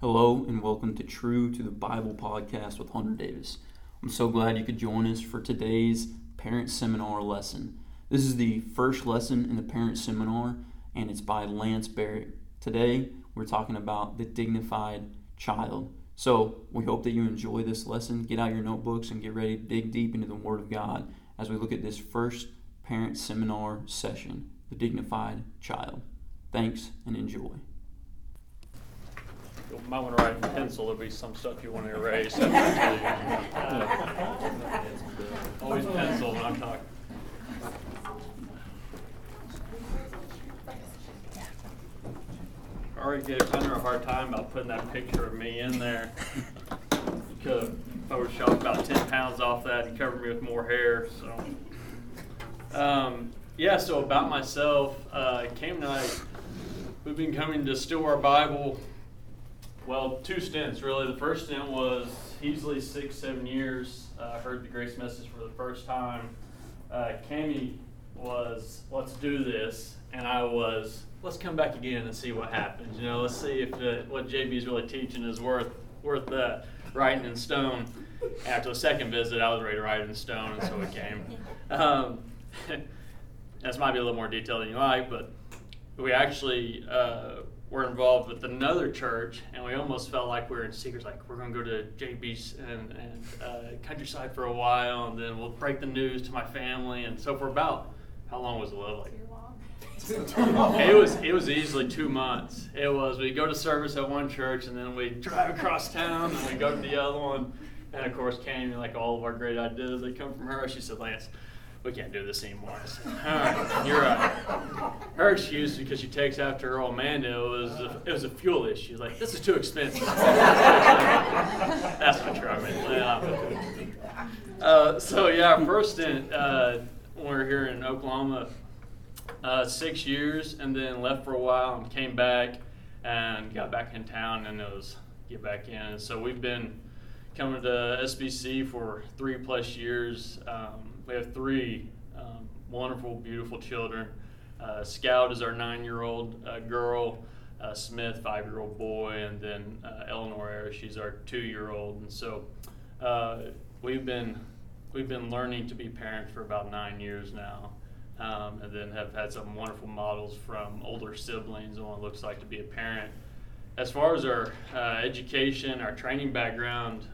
Hello, and welcome to True to the Bible podcast with Hunter Davis. I'm so glad you could join us for today's parent seminar lesson. This is the first lesson in the parent seminar, and it's by Lance Barrett. Today, we're talking about the dignified child. So, we hope that you enjoy this lesson. Get out your notebooks and get ready to dig deep into the Word of God as we look at this first parent seminar session, the dignified child. Thanks and enjoy. You might want to write in pencil, there'll be some stuff you want to erase. Always pencil when I'm talking. I already gave Hunter a hard time about putting that picture of me in there. You could have photoshopped about ten pounds off that and covered me with more hair, so. Um, yeah, so about myself, uh, Cam and I, we've been coming to Stillwater Bible well, two stints really. The first stint was easily six, seven years. I uh, heard the grace message for the first time. Uh, Cami was, let's do this, and I was, let's come back again and see what happens. You know, let's see if the, what JB is really teaching is worth worth that writing in stone. After the second visit, I was ready to write in stone, and so it came. Um, this might be a little more detailed than you like, but we actually. Uh, were involved with another church, and we almost felt like we were in secrets. Like we're going to go to JB's and, and uh, countryside for a while, and then we'll break the news to my family. And so for about how long was it, Like it was it was easily two months. It was we go to service at one church, and then we drive across town, and we go to the other one. And of course, came like all of our great ideas. They come from her. She said, Lance we can't do this anymore. You're right. Her excuse because she takes after her old man it was a, it was a fuel issue. Like this is too expensive. That's not true. I mean, uh, so yeah, first in uh, we are here in Oklahoma, uh, six years, and then left for a while and came back and got back in town and it was get back in. So we've been coming to SBC for three plus years. Um, we have three um, wonderful, beautiful children. Uh, Scout is our nine-year-old uh, girl. Uh, Smith, five-year-old boy, and then uh, Eleanor she's our two-year-old. And so uh, we've been we've been learning to be parents for about nine years now, um, and then have had some wonderful models from older siblings on what it looks like to be a parent. As far as our uh, education, our training background,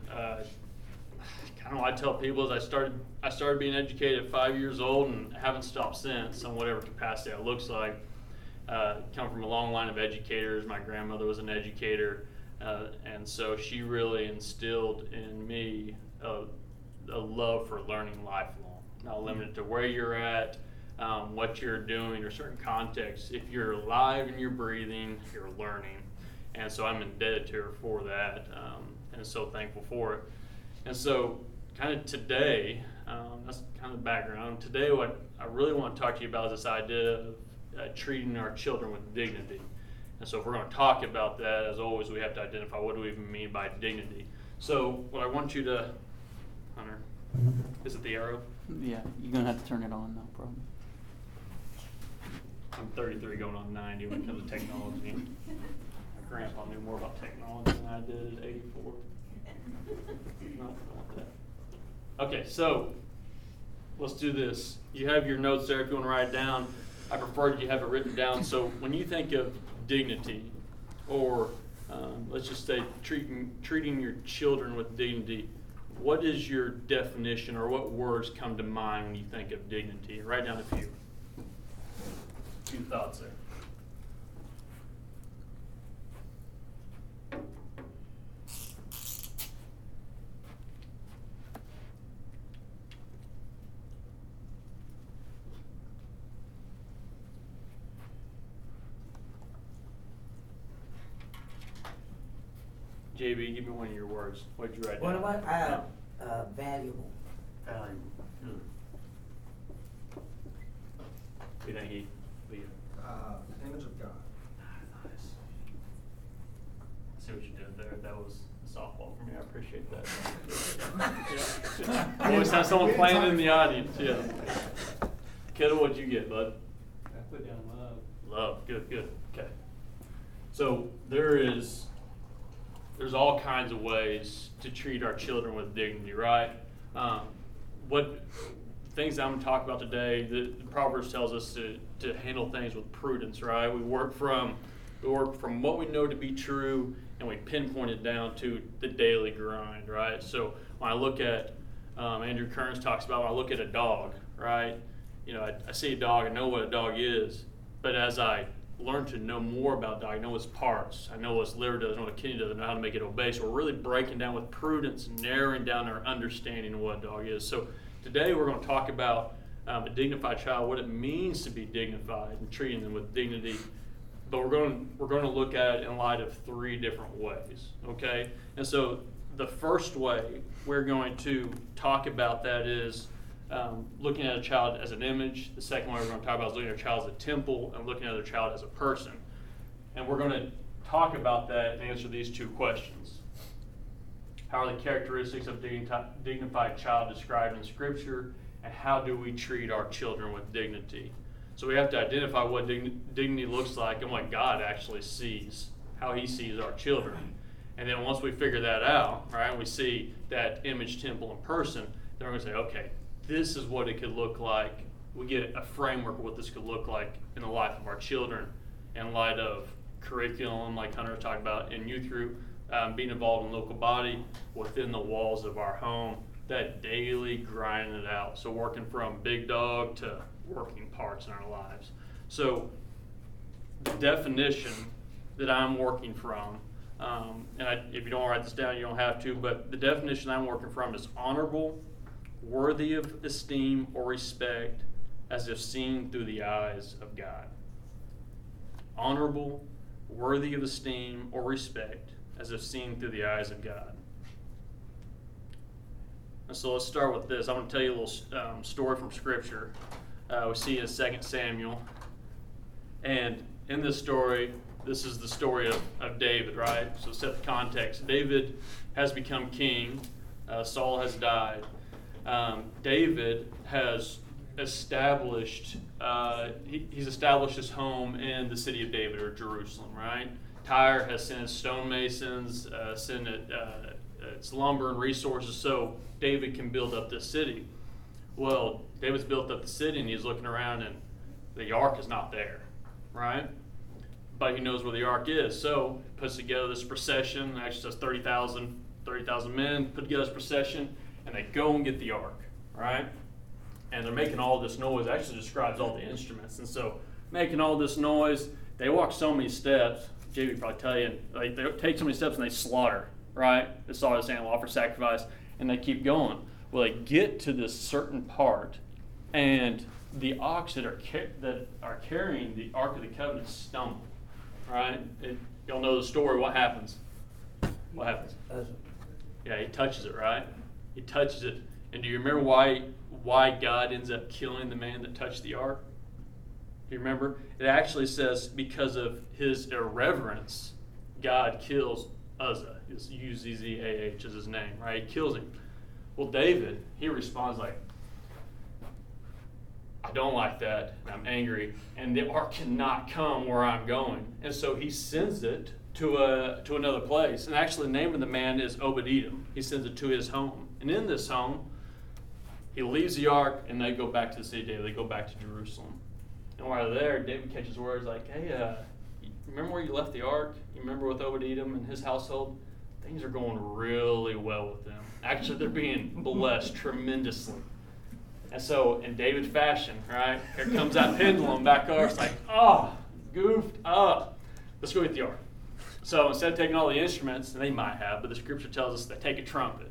I don't know. I tell people is I started I started being educated at five years old and haven't stopped since in whatever capacity it looks like. Uh, come from a long line of educators. My grandmother was an educator, uh, and so she really instilled in me a, a, love for learning lifelong, not limited to where you're at, um, what you're doing, or certain contexts. If you're alive and you're breathing, you're learning, and so I'm indebted to her for that, um, and so thankful for it. And so kind of today, um, that's kind of the background. Today, what I really want to talk to you about is this idea of uh, treating our children with dignity. And so, if we're going to talk about that, as always, we have to identify what do we even mean by dignity. So, what I want you to, Hunter, is it the arrow? Yeah, you're going to have to turn it on, no problem. I'm 33 going on 90 when it comes to technology. My grandpa knew more about technology than I did at 84. Not, not that. Okay, so let's do this. You have your notes there if you want to write it down. I prefer you have it written down. So when you think of dignity, or um, let's just say treating treating your children with dignity, what is your definition, or what words come to mind when you think of dignity? Write down a few. Two thoughts there. JB, give me one of your words. What did you write down? What down? about, uh, uh, valuable? Valuable. Hmm. What do you think, Heath? What Uh, image of God. Nice. I see what you did there. That was a softball for me. I appreciate that. Yeah. Always have someone playing in the audience, yeah. Kiddo, what'd you get, bud? I put down love. Love, good, good, okay. So there is there's all kinds of ways to treat our children with dignity, right? Um, what things I'm going to talk about today, the, the Proverbs tells us to, to handle things with prudence, right? We work from we work from what we know to be true and we pinpoint it down to the daily grind, right? So when I look at um, Andrew Kearns talks about when I look at a dog, right? You know, I, I see a dog, I know what a dog is, but as I learn to know more about dog, I know its parts, I know what its liver does, I know what a kidney does, I know how to make it obey. So we're really breaking down with prudence, narrowing down our understanding of what a dog is. So today we're going to talk about um, a dignified child, what it means to be dignified, and treating them with dignity. But we're going we're going to look at it in light of three different ways. Okay, and so the first way we're going to talk about that is um, looking at a child as an image. The second one we're going to talk about is looking at a child as a temple and looking at a child as a person. And we're going to talk about that and answer these two questions. How are the characteristics of dignified child described in Scripture? And how do we treat our children with dignity? So we have to identify what dignity looks like and what God actually sees, how He sees our children. And then once we figure that out, right, we see that image temple in person, then we're going to say, okay, this is what it could look like. We get a framework of what this could look like in the life of our children in light of curriculum, like Hunter talking about, in youth group, um, being involved in local body within the walls of our home, that daily grinding it out. So working from big dog to working parts in our lives. So the definition that I'm working from, um, and I, if you don't write this down, you don't have to, but the definition I'm working from is honorable, worthy of esteem or respect, as if seen through the eyes of God. Honorable, worthy of esteem or respect, as if seen through the eyes of God. And so let's start with this. I'm going to tell you a little um, story from Scripture. Uh, we see in 2 Samuel. And in this story, this is the story of, of David, right? So set the context. David has become king, uh, Saul has died um, David has established uh, he, he's established his home in the city of David or Jerusalem, right? Tyre has sent its stonemasons, uh, sent it, uh, its lumber and resources so David can build up this city. Well, David's built up the city and he's looking around and the ark is not there, right? But he knows where the ark is, so puts together this procession. Actually, says 30,000 30, men put together this procession and they go and get the ark, right? And they're making all this noise. It actually describes all the instruments. And so, making all this noise, they walk so many steps. Jamie probably tell you, like they take so many steps and they slaughter, right? They slaughter this animal, offer sacrifice, and they keep going. Well, they get to this certain part, and the ox that are that are carrying the Ark of the Covenant stumble, right? It, y'all know the story. What happens? What happens? Yeah, he touches it, right? He touches it. And do you remember why why God ends up killing the man that touched the ark? Do you remember? It actually says because of his irreverence, God kills Uzzah. It's U Z Z A H is his name, right? He kills him. Well, David, he responds like, I don't like that, I'm angry, and the ark cannot come where I'm going. And so he sends it to a to another place. And actually the name of the man is Edom. He sends it to his home. And in this home, he leaves the ark and they go back to the city of David. They go back to Jerusalem. And while they're there, David catches words like, hey, uh, remember where you left the ark? You remember with Obed Edom and his household? Things are going really well with them. Actually, they're being blessed tremendously. And so, in David fashion, right, here comes that pendulum back over. It's like, oh, goofed up. Let's go get the ark. So instead of taking all the instruments, and they might have, but the scripture tells us they take a trumpet.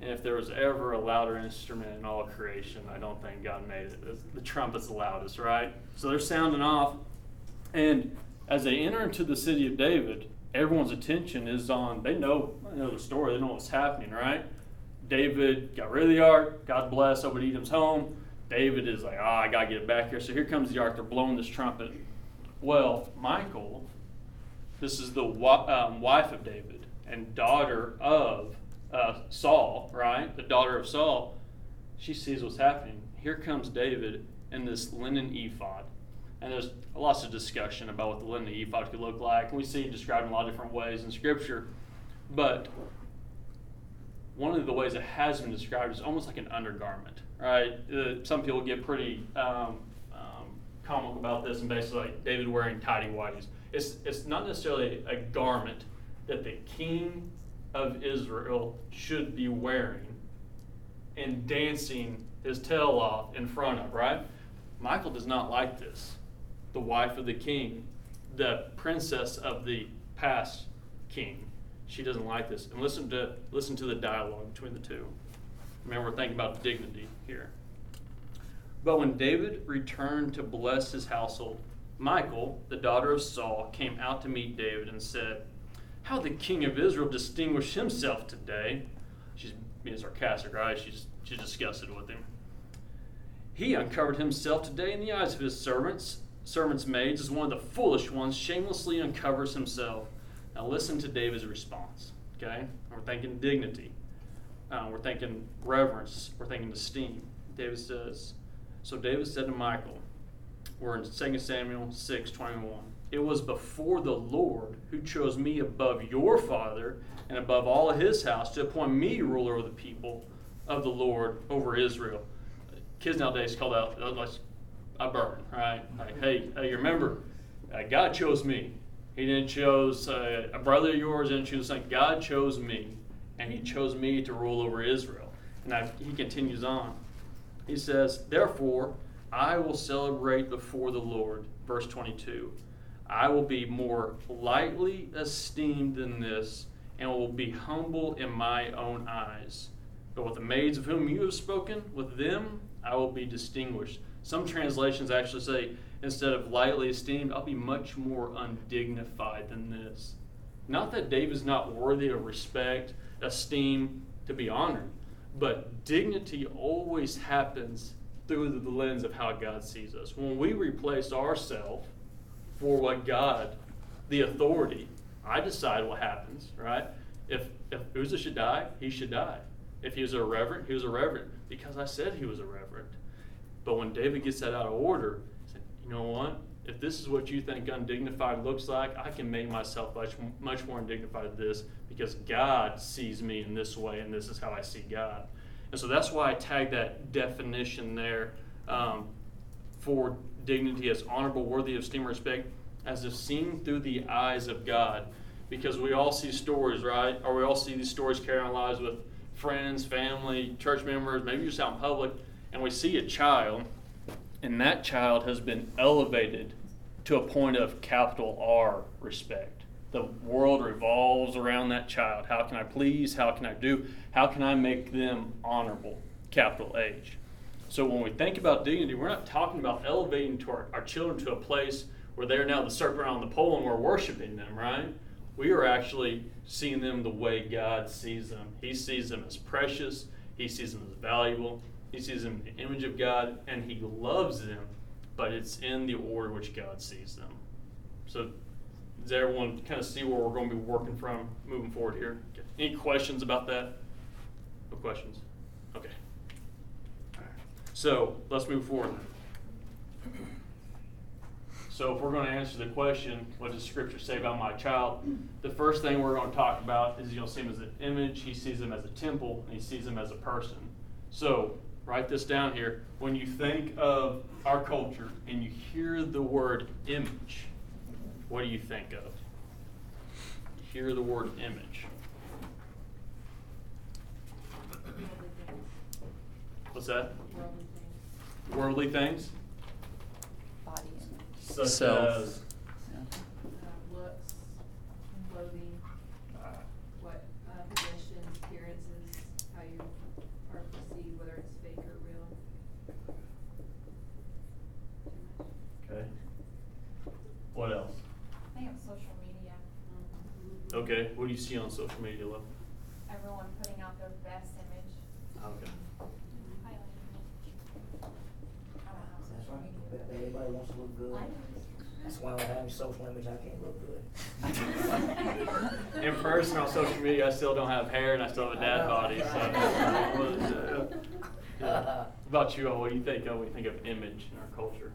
And if there was ever a louder instrument in all creation, I don't think God made it. The trumpet's the loudest, right? So they're sounding off. And as they enter into the city of David, everyone's attention is on, they know, they know the story, they know what's happening, right? David got rid of the ark, God bless Obed Edom's home. David is like, ah, oh, I got to get it back here. So here comes the ark, they're blowing this trumpet. Well, Michal, this is the um, wife of David and daughter of uh, Saul, right? The daughter of Saul, she sees what's happening. Here comes David in this linen ephod. And there's lots of discussion about what the linen ephod could look like. And we see it described in a lot of different ways in Scripture. But one of the ways it has been described is almost like an undergarment, right? Uh, some people get pretty um, um, comical about this and basically like David wearing tidy whities. It's, it's not necessarily a garment that the king of Israel should be wearing and dancing his tail off in front of, right? Michal does not like this. The wife of the king, the princess of the past king, she doesn't like this. And listen to listen to the dialogue between the two. Remember, we're thinking about dignity here. But when David returned to bless his household, Michal, the daughter of Saul, came out to meet David and said, How the king of Israel distinguished himself today. She's being sarcastic, right? She's, she's disgusted with him. He uncovered himself today in the eyes of his servants, servants' maids, as one of the foolish ones shamelessly uncovers himself. Now listen to David's response. Okay? We're thinking dignity. Uh, we're thinking reverence. We're thinking esteem. David says, So David said to Michal, we're in 2 Samuel 6 21. It was before the Lord who chose me above your father and above all of his house to appoint me ruler of the people of the Lord over Israel. Kids nowadays call that uh, like a burn, right? Like, hey, hey, you remember, uh, God chose me. He didn't choose uh, a brother of yours, didn't choose something. God chose me, and He chose me to rule over Israel. And I, he continues on. He says, Therefore, I will celebrate before the Lord. Verse 22. I will be more lightly esteemed than this, and will be humble in my own eyes. But with the maids of whom you have spoken, with them I will be distinguished. Some translations actually say, instead of lightly esteemed, I'll be much more undignified than this. Not that David's not worthy of respect, esteem, to be honored, but dignity always happens through the lens of how God sees us. When we replace ourselves for what God, the authority, I decide what happens, right? If if Uzzah should die, he should die. If he was a reverend, he was a reverend because I said he was a reverend. But when David gets that out of order, he said, you know what? If this is what you think undignified looks like, I can make myself much, much more undignified than this because God sees me in this way, and this is how I see God. And so that's why I tag that definition there um, for dignity as honorable, worthy of esteem respect, as if seen through the eyes of God. Because we all see stories, right? Or we all see these stories carry our lives with friends, family, church members, maybe just out in public, and we see a child, and that child has been elevated to a point of capital R respect. The world revolves around that child. How can I please? How can I do? How can I make them honorable? Capital H. So when we think about dignity, we're not talking about elevating to our, our children to a place where they're now the serpent on the pole and we're worshiping them, right? We are actually seeing them the way God sees them. He sees them as precious, He sees them as valuable, He sees them in the image of God, and He loves them, but it's in the order which God sees them. So does everyone kind of see where we're going to be working from moving forward here? Any questions about that? No questions? So let's move forward. So if we're going to answer the question, what does Scripture say about my child? The first thing we're going to talk about is to see him as an image, he sees him as a temple, and he sees him as a person. So write this down here. When you think of our culture and you hear the word image, what do you think of? Hear the word image. What's that? Worldly Worldly things. things? Body image. Such Self. as Uh, looks, clothing, uh, what uh, possessions, appearances, how you are perceived, whether it's fake or real. Okay. What else? I think it's social media. Okay, what do you see on social media level? Everyone putting out their best image. Okay. I like it. I don't have That's social right. media. Bet Everybody wants to look good. That's why I have a social image, I can't look good. In person on social media, I still don't have hair and I still have a dad body. So, uh, yeah. What about you? all? What do you think of when you think of image in our culture?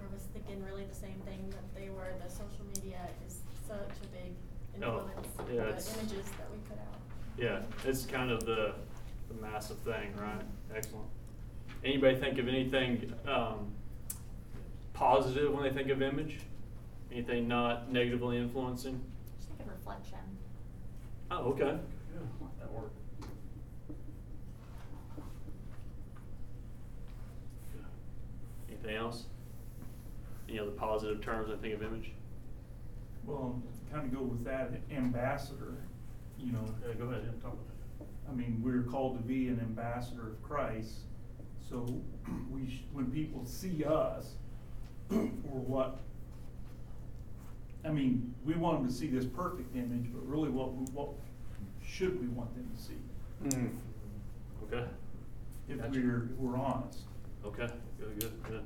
I was thinking really the same thing that they were. The social media is such a big influence Yeah, the images that we put out. Yeah, it's kind of the, the massive thing, right? Excellent. Anybody think of anything um, positive when they think of image? Anything not negatively influencing? Just think of reflection. Oh, okay. Yeah, that worked. Anything else? Any other positive terms I think of image? Well, kind of go with that, ambassador, you know. Yeah, go ahead, yeah, talk about that. I mean, we're called to be an ambassador of Christ, so we, sh- when people see us, or what, I mean, we want them to see this perfect image, but really what, we- what should we want them to see? Mm. Okay, If Gotcha. we're, if we're honest. okay, good, good, good.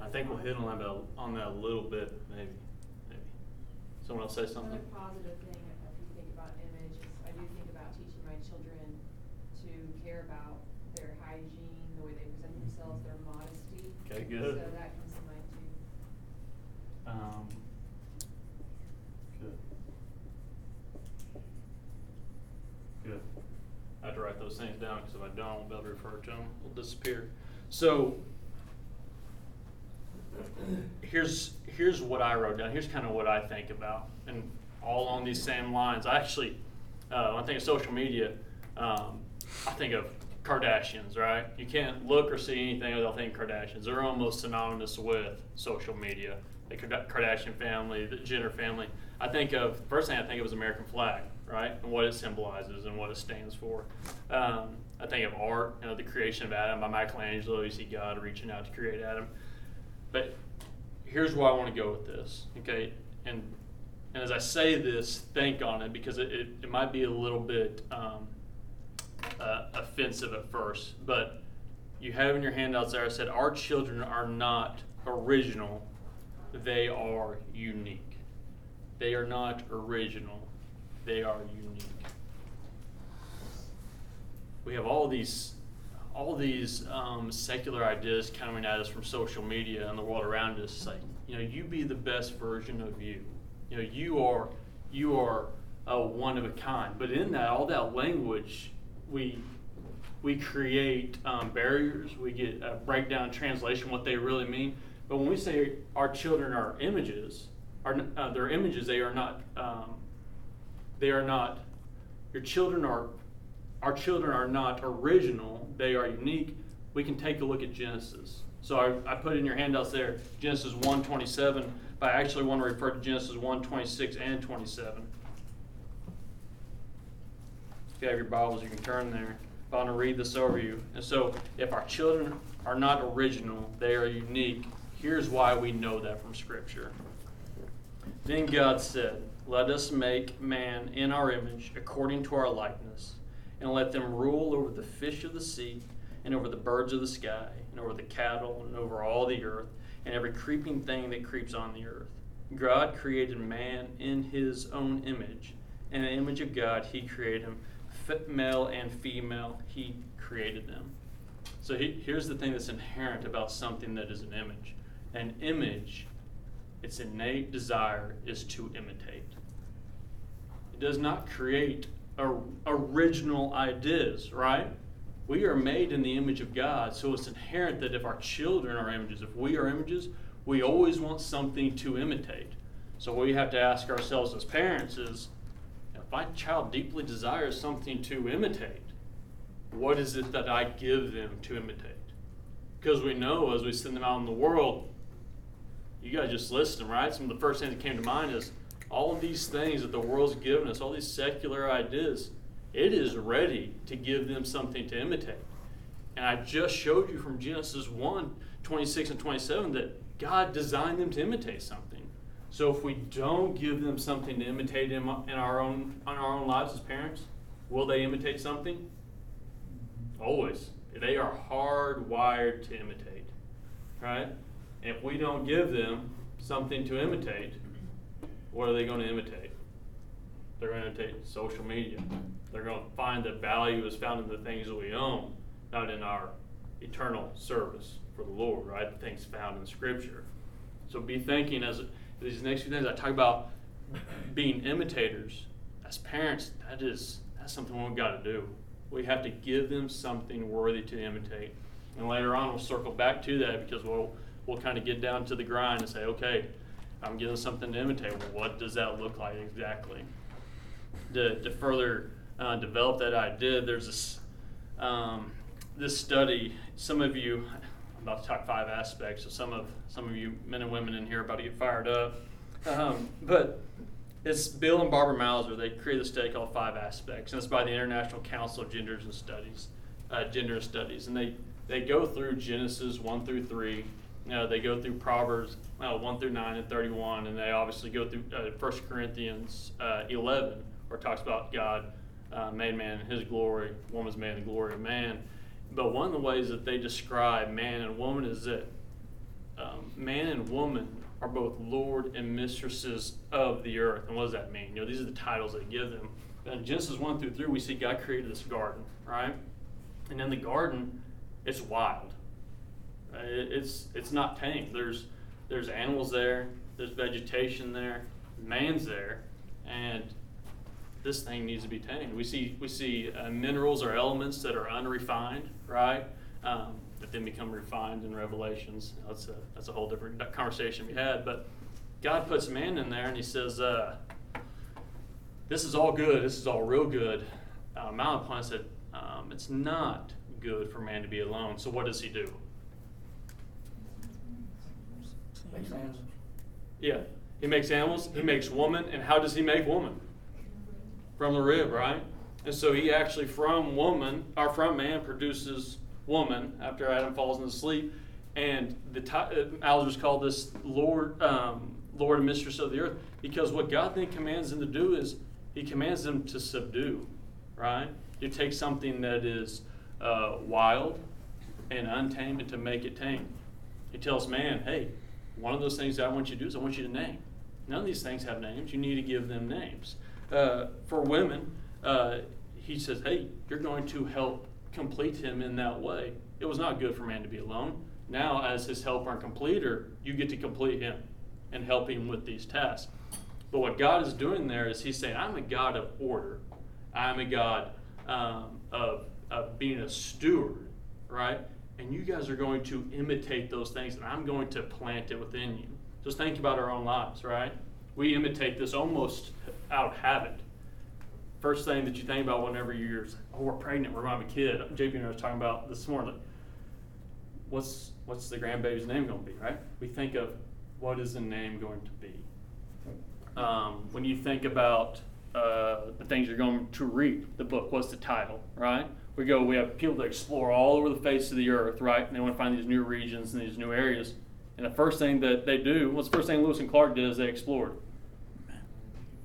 I think we'll hit on that, a- on that a little bit, maybe, maybe. Someone else say something? Another positive thing, if you think about image, is I do think about teaching my children to care about their hygiene, the way they present themselves, their modesty. Okay, good. So that comes to mind too. Um, good. Good. I have to write those things down, because if I don't, I won't be able to refer to them, they'll disappear. So, here's, here's what I wrote down, here's kind of what I think about, and all on these same lines. I actually, uh, when I think of social media, um, I think of Kardashians, right? You can't look or see anything without thinking Kardashians. They're almost synonymous with social media. The Kardashian family, the Jenner family. I think of first thing I think of is American flag, right, and what it symbolizes and what it stands for. Um, I think of art, you know, the creation of Adam by Michelangelo. You see God reaching out to create Adam. But here's where I want to go with this, okay? And and as I say this, think on it because it, it, it might be a little bit um, uh, offensive at first. But you have in your handouts there, I said, our children are not original, they are unique. They are not original, they are unique. We have all these all these um, secular ideas coming at us from social media and the world around us. Like, you know, you be the best version of you. You know, you are you are uh, one of a kind. But in that, all that language, we we create um, barriers. We get a breakdown translation what they really mean. But when we say our children are images, are uh, they're images. They are not. Um, they are not. Your children are our children are not original, they are unique, we can take a look at Genesis. So I, I put in your handouts there Genesis 1:27, but I actually want to refer to Genesis 1:26 and 27. If you have your Bibles, you can turn there. I want to read this over you. And so, if our children are not original, they are unique. Here's why we know that from Scripture. Then God said, Let us make man in our image, according to our likeness, and let them rule over the fish of the sea, and over the birds of the sky, and over the cattle, and over all the earth, and every creeping thing that creeps on the earth. God created man in his own image. In the image of God, he created him. Male and female, he created them. So he, here's the thing that's inherent about something that is an image an image its innate desire is to imitate. It does not create original ideas, right? We are made in the image of God, so it's inherent that if our children are images, if we are images, we always want something to imitate. So what we have to ask ourselves as parents is, if my child deeply desires something to imitate, what is it that I give them to imitate? Because we know as we send them out in the world, you guys just list them, right? Some of the first things that came to mind is all of these things that the world's given us, all these secular ideas, it is ready to give them something to imitate. And I just showed you from Genesis 1 26 and 27 that God designed them to imitate something. So if we don't give them something to imitate in, in our own on our own lives as parents, will they imitate something? Always. They are hardwired to imitate. Right? And if we don't give them something to imitate, what are they going to imitate? They're going to imitate social media. They're going to find that value is found in the things that we own, not in our eternal service for the Lord, right? The things found in Scripture. So be thinking as these next few things I talk about being imitators, as parents, that is that's something we've got to do. We have to give them something worthy to imitate. And later on, we'll circle back to that because we'll we'll kind of get down to the grind and say, okay, I'm giving something to imitate. Well, what does that look like exactly? To, to further uh, develop that idea, there's this um, this study. Some of you, about to talk five aspects. So some of some of you men and women in here are about to get fired up. Um, but it's Bill and Barbara Mouser. They created a study called Five Aspects, and it's by the International Council of Genders and Studies, uh, Gender Studies, and they they go through Genesis one through three. They go through Proverbs uh, one through nine and thirty one, and they obviously go through uh, First Corinthians uh, eleven, where it talks about God uh, made man in His glory, woman's made in the glory of man. But one of the ways that they describe man and woman is that um, man and woman are both Lord and mistresses of the earth. And what does that mean? You know, these are the titles they give them. In Genesis 1 through 3, we see God created this garden, right? And in the garden, it's wild. Uh, It's, it's not tame. There's, there's animals there, there's vegetation there, man's there, and this thing needs to be tamed. We see, we see uh, minerals or elements that are unrefined, right? Um, that then become refined in Revelations. That's a, that's a whole different conversation we had. But God puts man in there and he says, uh, This is all good. This is all real good. Uh, Malachi said, um, It's not good for man to be alone. So what does he do? Makes sense. Yeah. He makes animals, he makes woman, and how does he make woman? From the rib, right? And so he actually from woman, or from man, produces woman after Adam falls into sleep. And the uh, elders call this Lord, um, Lord and Mistress of the earth, because what God then commands them to do is He commands them to subdue, right? You take something that is uh, wild and untamed and to make it tame. He tells man, hey, one of those things that I want you to do is I want you to name. None of these things have names. You need to give them names. Uh, for women, uh, he says, hey, you're going to help complete him in that way. It was not good for man to be alone. Now, as his helper and completer, you get to complete him and help him with these tasks. But what God is doing there is He's saying, I'm a God of order. I'm a God um, of, of being a steward, right? And you guys are going to imitate those things, and I'm going to plant it within you. Just think about our own lives, right? We imitate this almost out of habit. First thing that you think about whenever you're, oh, we're pregnant, we're have a kid. JP and I was talking about this morning. What's what's the grandbaby's name going to be, right? We think of what is the name going to be. Um, when you think about uh, the things you're going to read, the book, what's the title, right? We go, we have people that explore all over the face of the earth, right? And they want to find these new regions and these new areas. And the first thing that they do, what's the first thing Lewis and Clark did is they explored.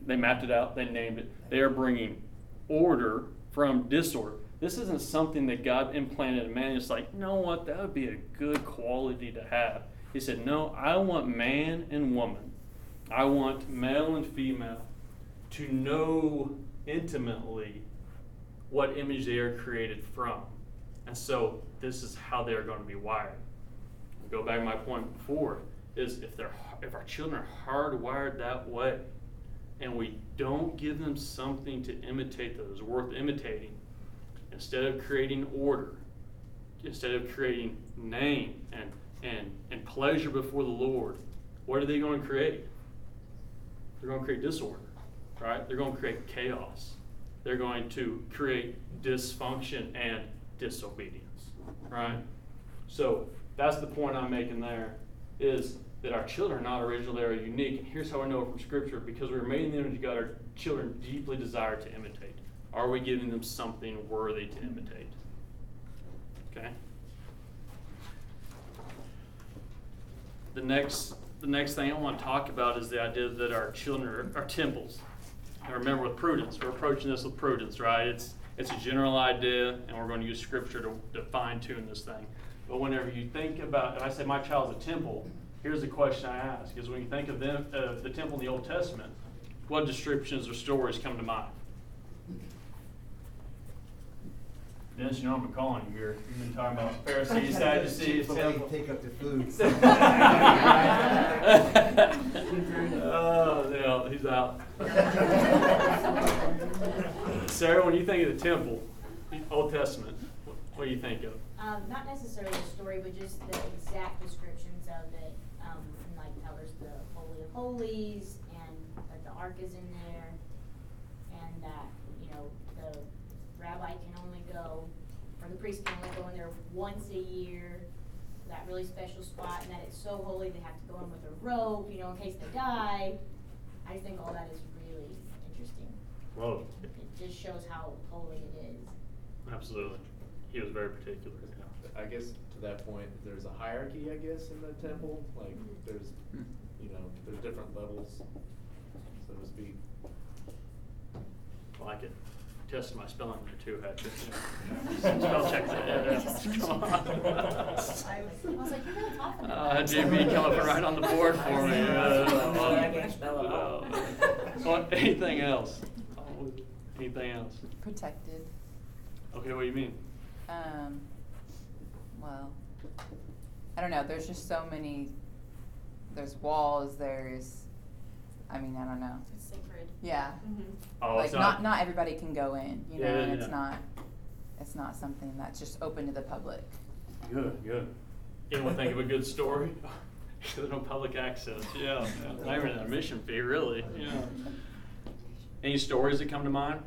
They mapped it out, they named it. They are bringing order from disorder. This isn't something that God implanted in man. It's like, you know what, that would be a good quality to have. He said, No, I want man and woman. I want male and female to know intimately what image they are created from. And so this is how they are going to be wired. Go back to my point before is if they're if our children are hardwired that way and we don't give them something to imitate that is worth imitating, instead of creating order, instead of creating name and and, and pleasure before the Lord, what are they going to create? They're going to create disorder, right? They're going to create chaos. They're going to create dysfunction and disobedience, right? So that's the point I'm making there is that our children are not original, they are unique. And here's how I know it from Scripture because we were made in the image of God, our children deeply desire to imitate. Are we giving them something worthy to imitate? Okay? The next, the next thing I want to talk about is the idea that our children are, are temples. And remember, with prudence, we're approaching this with prudence, right? It's it's a general idea, and we're going to use Scripture to, to fine tune this thing. But whenever you think about, if I say my child's a temple, here's the question I ask: Is when you think of them, uh, the temple in the Old Testament, what descriptions or stories come to mind? Dennis, you know I'm calling you here. You've been talking about Pharisees, Sadducees, temple. Take up the food. oh, no, he's out. Sarah, when you think of the temple, Old Testament, what, what do you think of? Um, not necessarily the story, but just the exact descriptions of it, um, and like how there's the Holy of Holies, and that the ark is in there, and that, you know, the rabbi can only go, or the priest can only go in there once a year, that really special spot, and that it's so holy, they have to go in with a rope, you know, in case they die. I just think all that is really interesting. Whoa. It just shows how holy it is. Absolutely. He was very particular. I guess to that point, there's a hierarchy, I guess, in the temple. Like, there's, hmm. You know, there's different levels, so to speak. I like test my spelling there too, had to. Spell check that. Yeah, Come on. I was, I was like, you're really talking Uh, about JB come up right on the board for me. Uh, I can't spell it all. anything else? Anything else? Protected. Okay, what do you mean? Um, well, I don't know. There's just so many. There's walls. There's, I mean, I don't know. It's sacred. Yeah. Mm-hmm. Oh, like it's not not everybody can go in. You know, Yeah, and yeah. it's not. It's not something that's just open to the public. Good, good. Anyone think of a good story? There's no public access. Yeah, yeah. not even an admission fee, really. Yeah. Any stories that come to mind?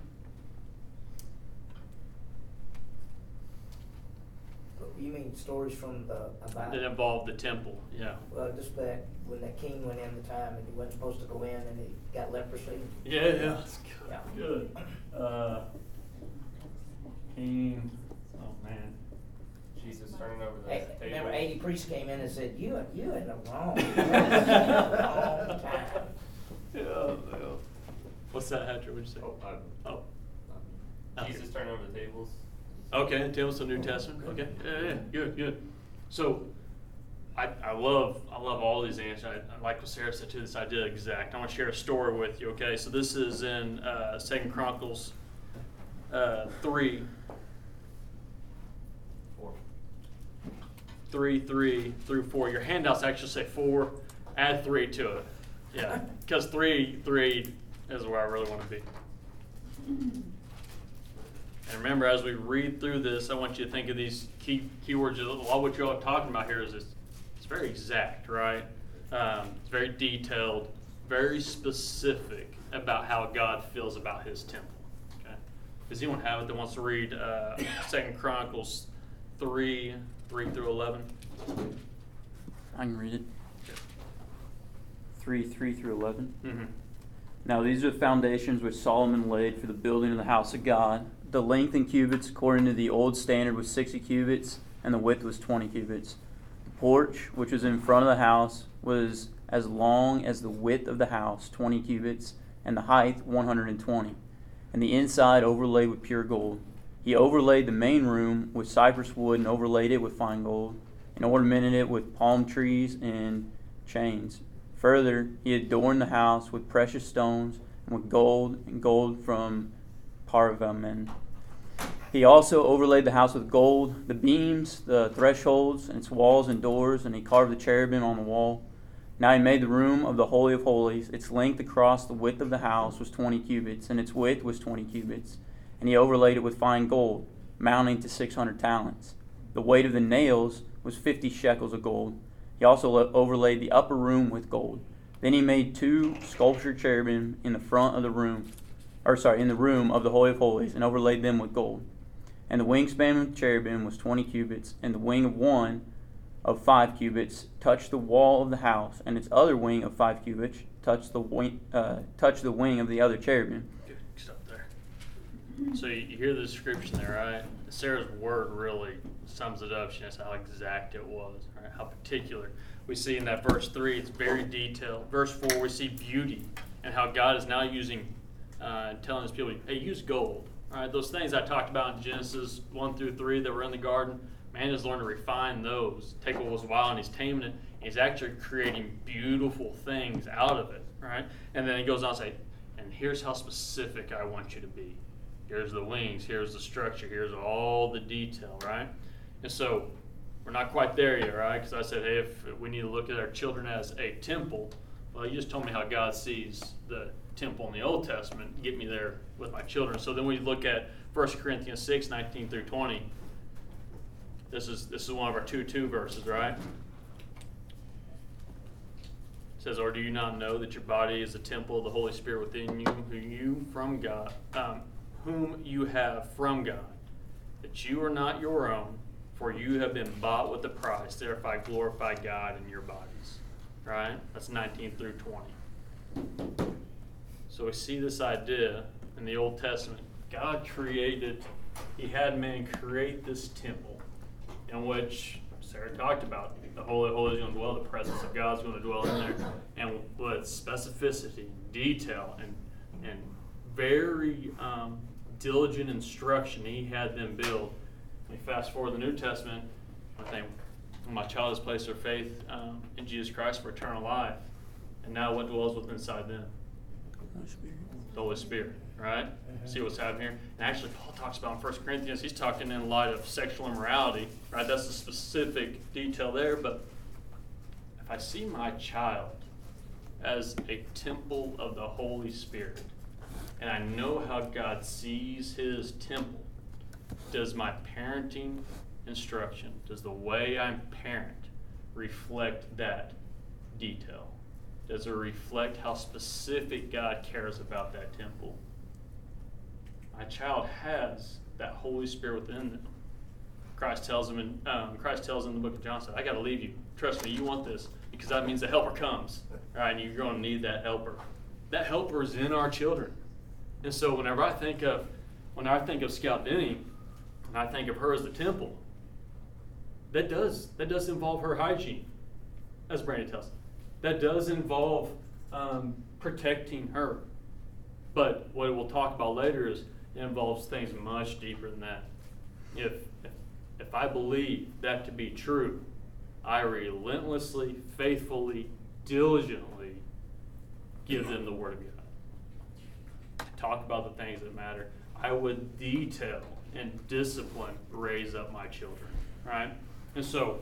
You mean stories from the, about? That involve the temple. Yeah. Well, just that when that king went in the time and he wasn't supposed to go in and he got leprosy. Yeah, yeah. That's Yeah. good. Good. Uh, King. Oh man. Jesus turning over the Hey, table. Remember eighty priests came in and said, you, are- you in the wrong, you in the wrong time. Yeah, yeah. What's that, Hatcher? What'd you say? Oh, I, Oh. Jesus turning over the tables. Okay, Tim's the New Testament. Okay, yeah, yeah, good, good. So, I, I love I love all these answers. I, I like what Sarah said too. This idea exact. I want to share a story with you. Okay, so this is in uh, Second Chronicles uh, three, Four. three, three through four. Your handouts actually say four. Add three to it. Yeah, because three, three is where I really want to be. And remember, as we read through this, I want you to think of these key keywords. A lot of what you're talking about here is it's, it's very exact, right? Um, it's very detailed, very specific about how God feels about His temple. Okay. Does anyone have it that wants to read uh, Second Chronicles three, three through eleven? I can read it. 3 3 through 11. Mm-hmm. Now these are the foundations which Solomon laid for the building of the house of God. The length in cubits, according to the old standard, was 60 cubits, and the width was 20 cubits. The porch, which was in front of the house, was as long as the width of the house, 20 cubits, and the height, 120. And the inside overlaid with pure gold. He overlaid the main room with cypress wood and overlaid it with fine gold, and ornamented it with palm trees and chains. Further, he adorned the house with precious stones and with gold and gold from Parvaim. He also overlaid the house with gold, the beams, the thresholds, and its walls and doors, and he carved the cherubim on the wall. Now he made the room of the Holy of Holies. Its length across the width of the house was 20 cubits, and its width was 20 cubits. And he overlaid it with fine gold, mounting to 600 talents. The weight of the nails was 50 shekels of gold. He also overlaid the upper room with gold. Then he made two sculptured cherubim in the front of the room, or sorry, in the room of the Holy of Holies, and overlaid them with gold. And the wingspan of the cherubim was 20 cubits, and the wing of one of five cubits touched the wall of the house, and its other wing of five cubits touched the wing, uh, touched the wing of the other cherubim. So you, hear the description there, right? Sarah's word really sums it up. She knows how exact it was, right? How particular. We see in that verse three, it's very detailed. Verse four, we see beauty and how God is now using, uh, telling His people, "Hey, use gold." All right, those things I talked about in Genesis one through three that were in the garden. Man has learned to refine those. Take what was wild and he's taming it. He's actually creating beautiful things out of it, right? And then he goes on to say, and here's how specific I want you to be. Here's the wings. Here's the structure. Here's all the detail, right? And so we're not quite there yet, right? Because I said, hey, if we need to look at our children as a temple, well, you just told me how God sees the temple in the Old Testament. Get me there with my children. So then we look at 1 Corinthians 6, 19 through 20. This is this is one of our two two verses, right? It says, "Or do you not know that your body is a temple of the Holy Spirit within you, who you from God, um, whom you have from God, that you are not your own, for you have been bought with a price. Therefore, glorify God in your bodies." Right? That's 19 through 20. So we see this idea in the Old Testament. God created, He had man create this temple in which Sarah talked about. The Holy Holy is going to dwell, the presence of God is going to dwell in there. And with specificity, detail, and, and very um, diligent instruction, He had them build. We fast forward the New Testament, I think my child has placed their faith um, in Jesus Christ for eternal life. And now what dwells within inside them? The Holy Spirit, right? Mm-hmm. See what's happening here? And actually, Paul talks about in 1 Corinthians, he's talking in light of sexual immorality, right? That's a specific detail there. But if I see my child as a temple of the Holy Spirit, and I know how God sees his temple, does my parenting instruction, does the way I parent reflect that detail? Does it reflect how specific God cares about that temple? My child has that Holy Spirit within them. Christ tells them in um, Christ tells them in the book of John, said, "I got to leave you. Trust me, you want this because that means the helper comes, right? And you're going to need that helper. That helper is in our children. And so, whenever I think of when I think of Scout Denny, and I think of her as the temple, that does that does involve her hygiene, as Brandon tells. us. That does involve um, protecting her. But what we'll talk about later is it involves things much deeper than that. If if, I believe that to be true, I relentlessly, faithfully, diligently give them the Word of God. Talk about the things that matter. I would detail and discipline raise up my children, right? And so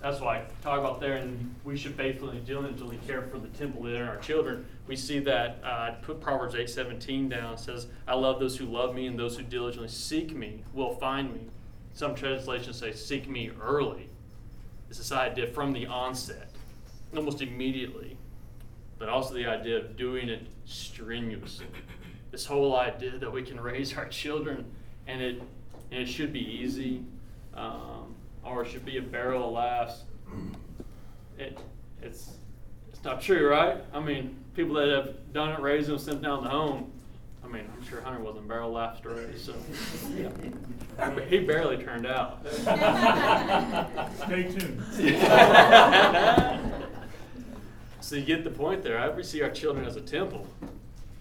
that's why I talk about there, and we should faithfully and diligently care for the temple that are our children. We see that uh, put Proverbs eight seventeen down. It says, "I love those who love me, and those who diligently seek me will find me." Some translations say, "Seek me early." It's this idea from the onset, almost immediately, but also the idea of doing it strenuously. This whole idea that we can raise our children, and it and it should be easy. Um, or it should be a barrel of laughs. It, it's, it's not true, right? I mean, people that have done it, raised them, sent down the home. I mean, I'm sure Hunter wasn't barrel laughed already, so yeah. he barely turned out. Stay tuned. so you get the point there. I we see our children as a temple.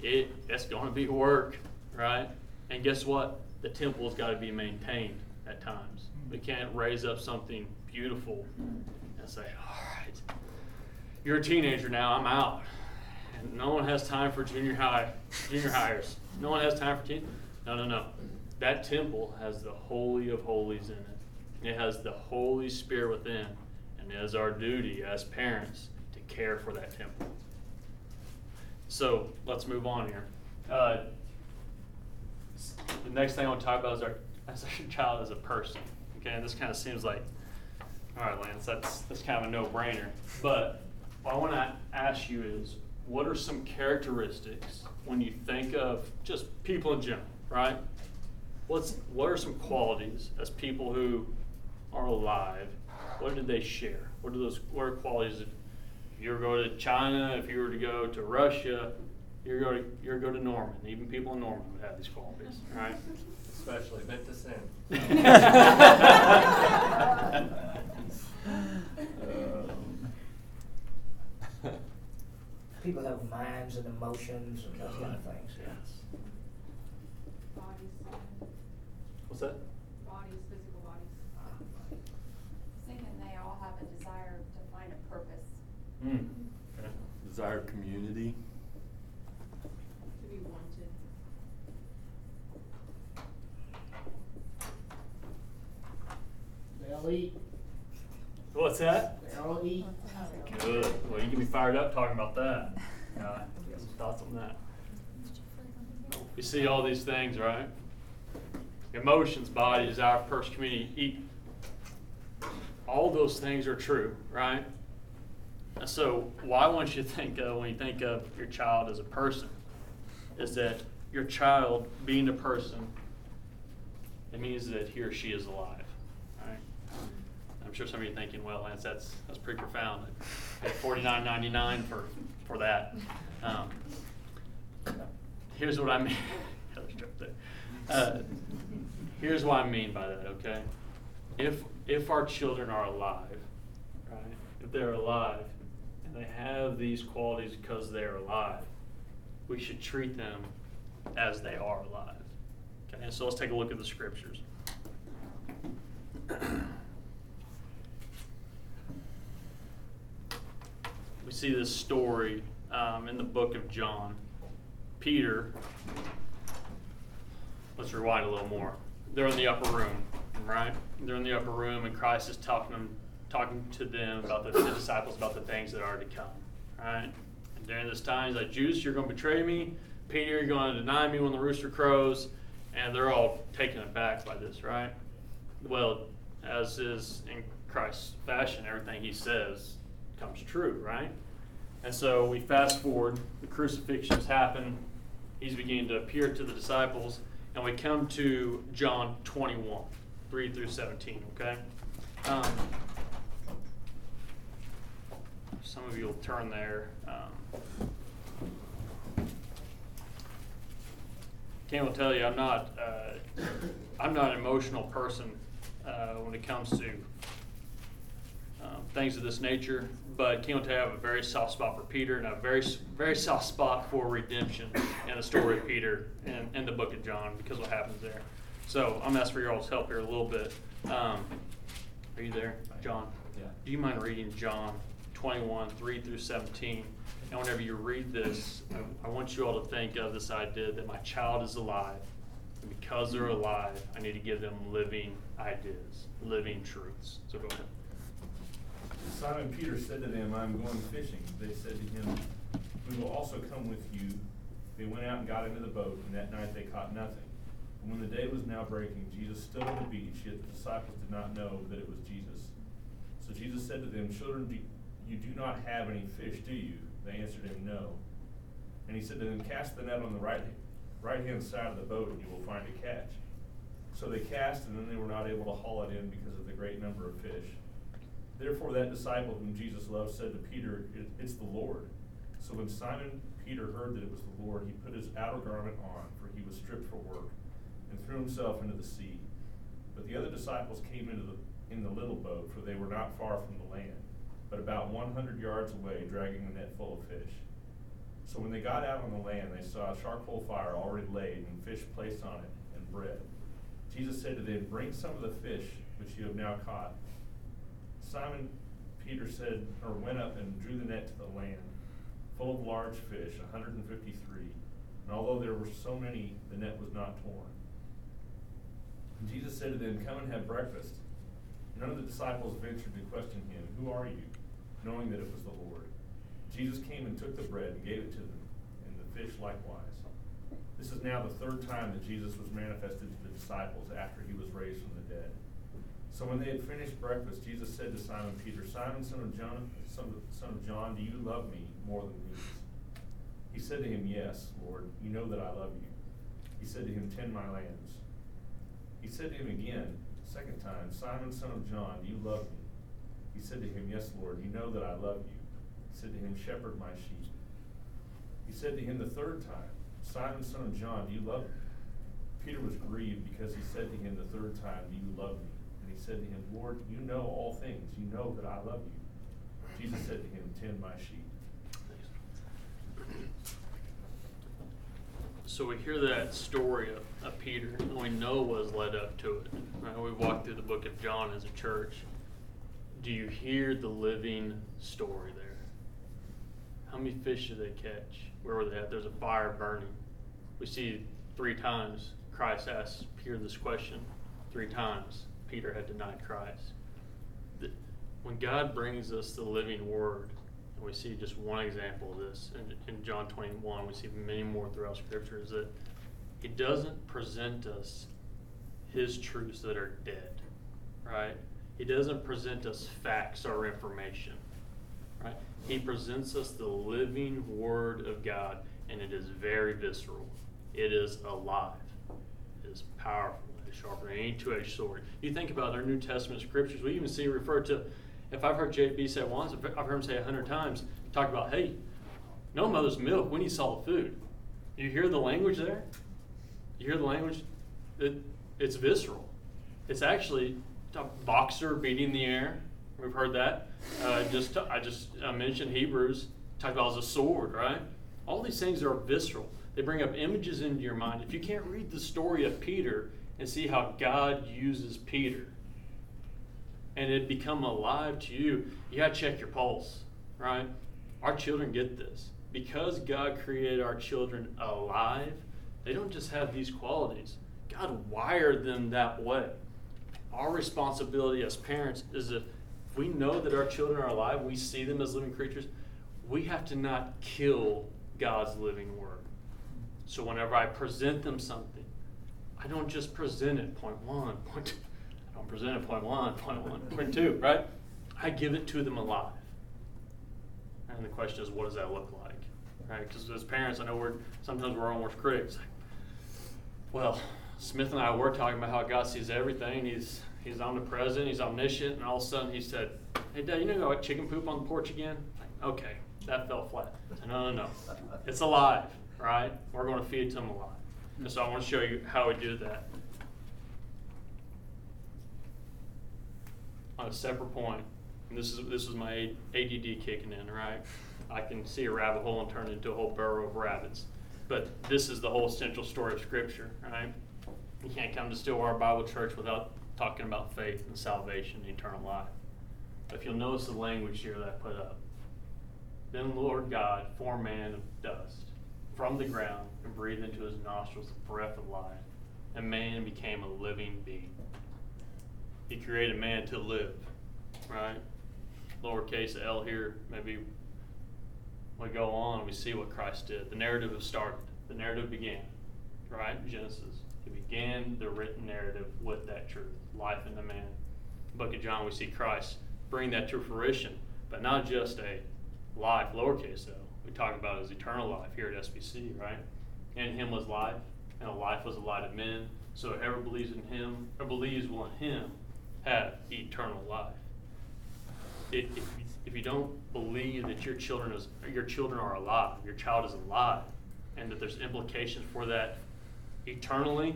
It it's going to be work, right? And guess what? The temple's got to be maintained at times. We can't raise up something beautiful and say, all right, you're a teenager now, I'm out. And no one has time for junior high, junior hires. No one has time for teen. No, no, no. That temple has the Holy of Holies in it. It has the Holy Spirit within. And it is our duty as parents to care for that temple. So let's move on here. Uh, the next thing I want to talk about is our, as our child as a person. Okay, and this kind of seems like, all right, Lance, that's that's kind of a no-brainer. But what I want to ask you is, what are some characteristics when you think of just people in general, right? What's what are some qualities as people who are alive? What did they share? What are those? What are qualities? If you were to go to China, if you were to go to Russia, you're going to you're go to Norman. Even people in Norman would have these qualities, right? Especially bit to sin. People have minds and emotions and those kind of things, yes. Bodies, What's that? bodies, physical bodies. Thinking they all have a desire to find a purpose. Mm. Desire community. To be wanted. What's that? They'll eat. Good. Well, you can be fired up talking about that. Uh, got some thoughts on that. We see all these things, right? Emotions, body, desire, purse, community, eat. All those things are true, right? And so, why won't you think of when you think of your child as a person? Is that your child being a person? It means that he or she is alive, sure some of you are thinking, well, Lance, that's that's pretty profound. I paid forty nine ninety nine for for that. Um, here's what I mean. Uh, here's what I mean by that. Okay, if if our children are alive, right? If they're alive and they have these qualities because they're alive, we should treat them as they are alive. Okay, and so let's take a look at the scriptures. see this story um, in the book of John. Peter, let's rewind a little more. They're in the upper room, right? They're in the upper room, and Christ is talking them, talking to them about the, the disciples about the things that are to come, right? And during this time, he's like, Judas, you're going to betray me. Peter, you're going to deny me when the rooster crows. And they're all taken aback by this, right? Well, as is in Christ's fashion, everything he says comes true, right? And so we fast forward, the crucifixion has happened, he's beginning to appear to the disciples, and we come to John 21, 3 through 17, okay? Um, some of you will turn there. Um, Ken will tell you I'm not uh, I'm not an emotional person uh, when it comes to um, things of this nature. But Ken will tell you I have a very soft spot for Peter and a very very soft spot for redemption and the story of Peter and in the book of John because what happens there. So I'm asking for your all's help here a little bit. Um, are you there, John? Yeah. Do you mind reading John 21, 3 through 17? And whenever you read this, I, I want you all to think of this idea that my child is alive. And because they're alive, I need to give them living ideas, living truths. So go ahead. Simon Peter said to them, I am going fishing. They said to him, We will also come with you. They went out and got into the boat, and that night they caught nothing. And when the day was now breaking, Jesus stood on the beach, yet the disciples did not know that it was Jesus. So Jesus said to them, Children, do, you do not have any fish, do you? They answered him, No. And he said to them, Cast the net on the right, right hand side of the boat, and you will find a catch. So they cast, and then they were not able to haul it in because of the great number of fish. Therefore, that disciple whom Jesus loved said to Peter, "It- It's the Lord. So when Simon Peter heard that it was the Lord, he put his outer garment on, for he was stripped for work, and threw himself into the sea. But the other disciples came into the, in the little boat, for they were not far from the land, but about one hundred yards away, dragging a net full of fish. So when they got out on the land, they saw a charcoal fire already laid, and fish placed on it, and bread. Jesus said to them, Bring some of the fish which you have now caught. Simon Peter said, or went up and drew the net to the land, full of large fish, a hundred and fifty-three. And although there were so many, the net was not torn. And Jesus said to them, Come and have breakfast. None of the disciples ventured to question him, Who are you? knowing that it was the Lord. Jesus came and took the bread and gave it to them, and the fish likewise. This is now the third time that Jesus was manifested to the disciples after he was raised from the dead. So when they had finished breakfast, Jesus said to Simon Peter, Simon, son of John, son of, son of John, do you love me more than these? He said to him, Yes, Lord, you know that I love you. He said to him, Tend my lambs. He said to him again, second time, Simon, son of John, do you love me? He said to him, Yes, Lord, you know that I love you. He said to him, Shepherd my sheep. He said to him the third time, Simon, son of John, do you love me? Peter was grieved because he said to him the third time, Do you love me? He said to him, Lord, you know all things. You know that I love you. Jesus said to him, Tend my sheep. So we hear that story of, of Peter, and we know has led up to it. Right? We walked through the book of John as a church. Do you hear the living story there? How many fish did they catch? Where were they at? There's a fire burning. We see three times Christ asks Peter this question. Three times Peter had denied Christ. When God brings us the living word, and we see just one example of this in, in John 21, we see many more throughout Scripture, is that He doesn't present us His truths that are dead, right? He doesn't present us facts or information, right? He presents us the living Word of God, and it is very visceral. It is alive. It is powerful. Sharper than any two-edged sword. You think about our New Testament scriptures. We even see referred to. If I've heard JB say once, I've heard him say a hundred times. Talk about, hey, no mother's milk. We need solid food. You hear the language there? You hear the language? It, it's visceral. It's actually a boxer beating the air. We've heard that. Uh, just I just uh, mentioned Hebrews. Talk about as a sword, right? All these things are visceral. They bring up images into your mind. If you can't read the story of Peter and see how God uses Peter, and it become alive to you, you got to check your pulse, right? Our children get this because God created our children alive. They don't just have these qualities. God wired them that way. Our responsibility as parents is if we know that our children are alive, we see them as living creatures, we have to not kill God's living word. So whenever I present them something, I don't just present it point one, point two. I don't present it point one, point one, point two, right? I give it to them alive. And the question is, what does that look like? Right? Because as parents, I know we're sometimes we're almost critics. Well, Smith and I were talking about how God sees everything. He's he's omnipresent, he's omniscient, and all of a sudden he said, Hey dad, you know what chicken poop on the porch again? Like, okay, that fell flat. Said, no, no, no. It's alive, right? We're going to feed it to him alive. And so I want to show you how we do that. On a separate point, and this is this is my ADD kicking in, right? I can see a rabbit hole and turn it into a whole burrow of rabbits. But this is the whole central story of Scripture, right? You can't come to Stillwater Bible Church without talking about faith and salvation and eternal life. If you'll notice the language here that I put up, then Lord God formed man of dust from the ground and breathed into his nostrils the breath of life, and man became a living being. He created man to live, right? Lowercase L here, maybe we go on and we see what Christ did. The narrative has started. The narrative began, right? Genesis. He began the written narrative with that truth, life in the man. Book of John, we see Christ bring that to fruition, but not just a life, lowercase l. We talk about his eternal life here at SBC, right? In him was life, and a life was the light of men. So whoever believes in him or believes will in him have eternal life. If, if you don't believe that your children is your children are alive, your child is alive, and that there's implications for that eternally,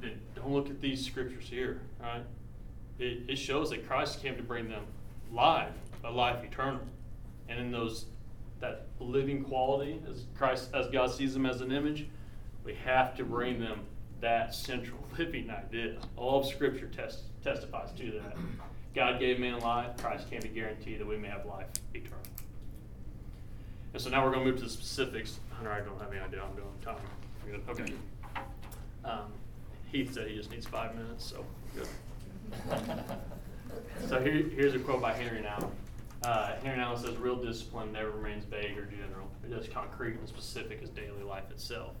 then don't look at these scriptures here, right? It, it shows that Christ came to bring them life, a life eternal, and in those living quality, as Christ, as God sees them as an image, we have to bring them that central living idea. All of Scripture test, testifies to that. God gave man life. Christ came to guarantee that we may have life eternal. And so now we're going to move to the specifics. Hunter, I don't have any idea. I'm doing time. Good? Okay. Um, Heath said he just needs five minutes, so good. so here, here's a quote by Henri Nouwen. Uh, Henri Nouwen says, "Real discipline never remains vague or general. It is concrete and specific as daily life itself."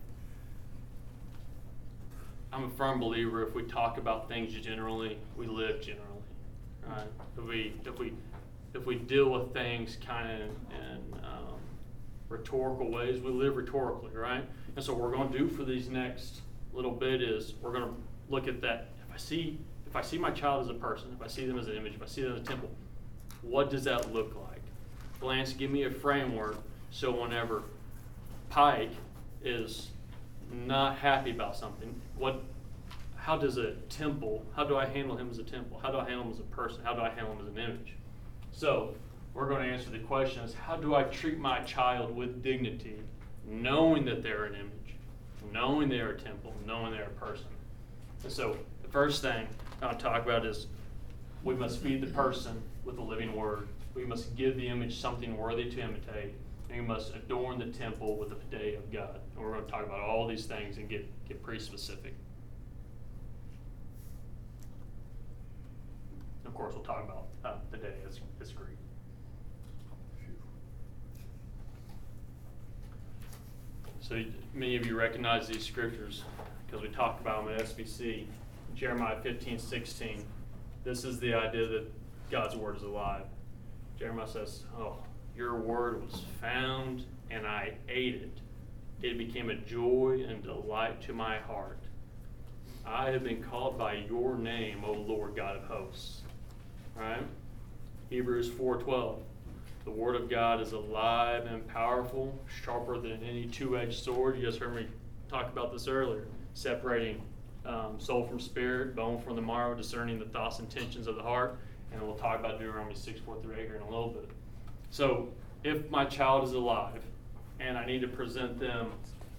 I'm a firm believer. If we talk about things generally, we live generally. Right? If we if we if we deal with things kind of in um, rhetorical ways, we live rhetorically, right? And so what we're going to do for these next little bit is we're going to look at that. If I see if I see my child as a person, if I see them as an image, if I see them as a temple, what does that look like? Lance, give me a framework so whenever Pike is not happy about something, what how does a temple, how do I handle him as a temple? How do I handle him as a person? How do I handle him as an image? So we're going to answer the question is how do I treat my child with dignity, knowing that they're an image, knowing they're a temple, knowing they're a person? And so the first thing I'll talk about is we must feed the person with the living word. We must give the image something worthy to imitate. And we must adorn the temple with the day of God. And we're going to talk about all these things and get, get pretty specific. Of course, we'll talk about uh, the day as, as Greek. So many of you recognize these scriptures because we talked about them at SBC. Jeremiah 15, 16. This is the idea that God's word is alive. Jeremiah says, Oh, your word was found and I ate it. It became a joy and delight to my heart. I have been called by your name, O Lord God of hosts. Right? Hebrews 4:12. The word of God is alive and powerful, sharper than any two-edged sword. You guys heard me talk about this earlier, separating um, soul from spirit, bone from the marrow, discerning the thoughts and intentions of the heart. And we'll talk about Deuteronomy 6, 4 through 8 here in a little bit. So, if my child is alive and I need to present them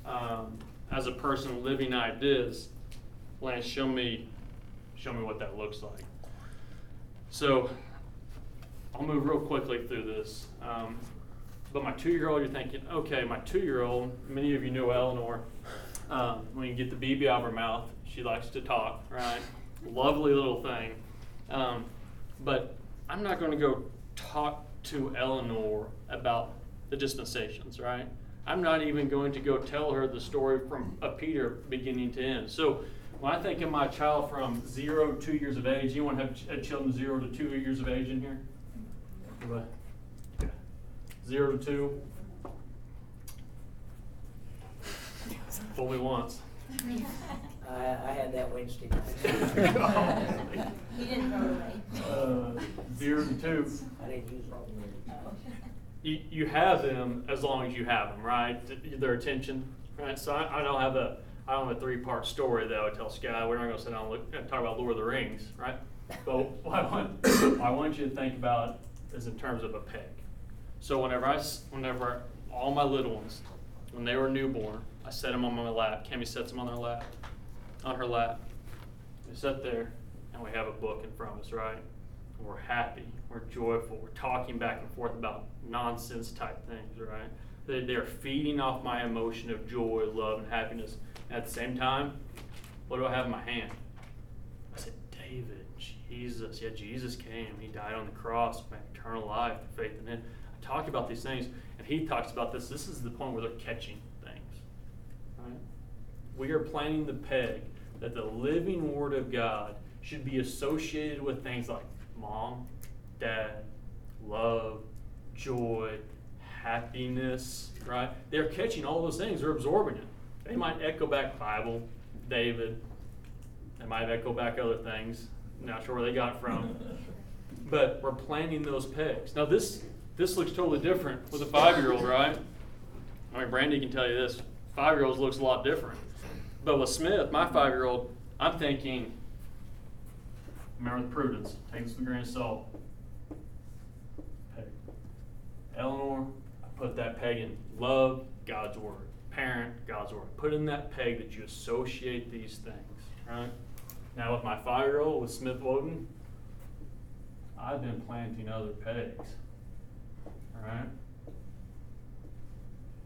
um, as a person living ideas, Lance, show me, show me what that looks like. So, I'll move real quickly through this. Um, but my two-year-old, you're thinking, okay, my two-year-old. Many of you know Eleanor. Um, when you get the BB out of her mouth, she likes to talk, right? Lovely little thing. Um, but I'm not going to go talk to Eleanor about the dispensations, right? I'm not even going to go tell her the story from a Peter beginning to end. So when I think of my child from zero to two years of age, anyone have ch- uh, children zero to two years of age in here? What? Okay. Zero to two? Only once. I, I had that Wednesday night. He didn't throw it away. Uh, zero to two. I didn't use it. You, you have them as long as you have them, right? Th- Their attention, right? So I, I don't have a I don't have a three part story that I would tell Sky. We're not going to sit down and, look, and talk about Lord of the Rings, right? But what I want what I want you to think about is in terms of a peg. So whenever I s- whenever all my little ones, when they were newborn, I set them on my lap. Cammy sets them on her lap, on her lap. We sit there and we have a book in front of us, right? We're happy, we're joyful, we're talking back and forth about nonsense type things, right? They, they're feeding off my emotion of joy, love, and happiness. At the same time, what do I have in my hand? I said, David, Jesus. Yeah, Jesus came. He died on the cross eternal life, for faith in Him. I talk about these things, and he talks about this. This is the point where they're catching things. Right? We are planting the peg that the living Word of God should be associated with things like mom, dad, love, joy, happiness, right? They're catching all those things, they're absorbing it. They mm-hmm. might echo back Bible, David, they might echo back other things. Not sure where they got it from. but we're planting those pegs. Now this this looks totally different with a five year old, right? I mean Brandy can tell you this. Five year olds looks a lot different. But with Smith, my five year old, I'm thinking remember the prudence, take this with a grain of salt. Peg. Eleanor, I put that peg in love, God's word. Parent, God's word. Put in that peg that you associate these things, right? Now with my five-year-old, with Smith Woden, I've been planting other pegs, right?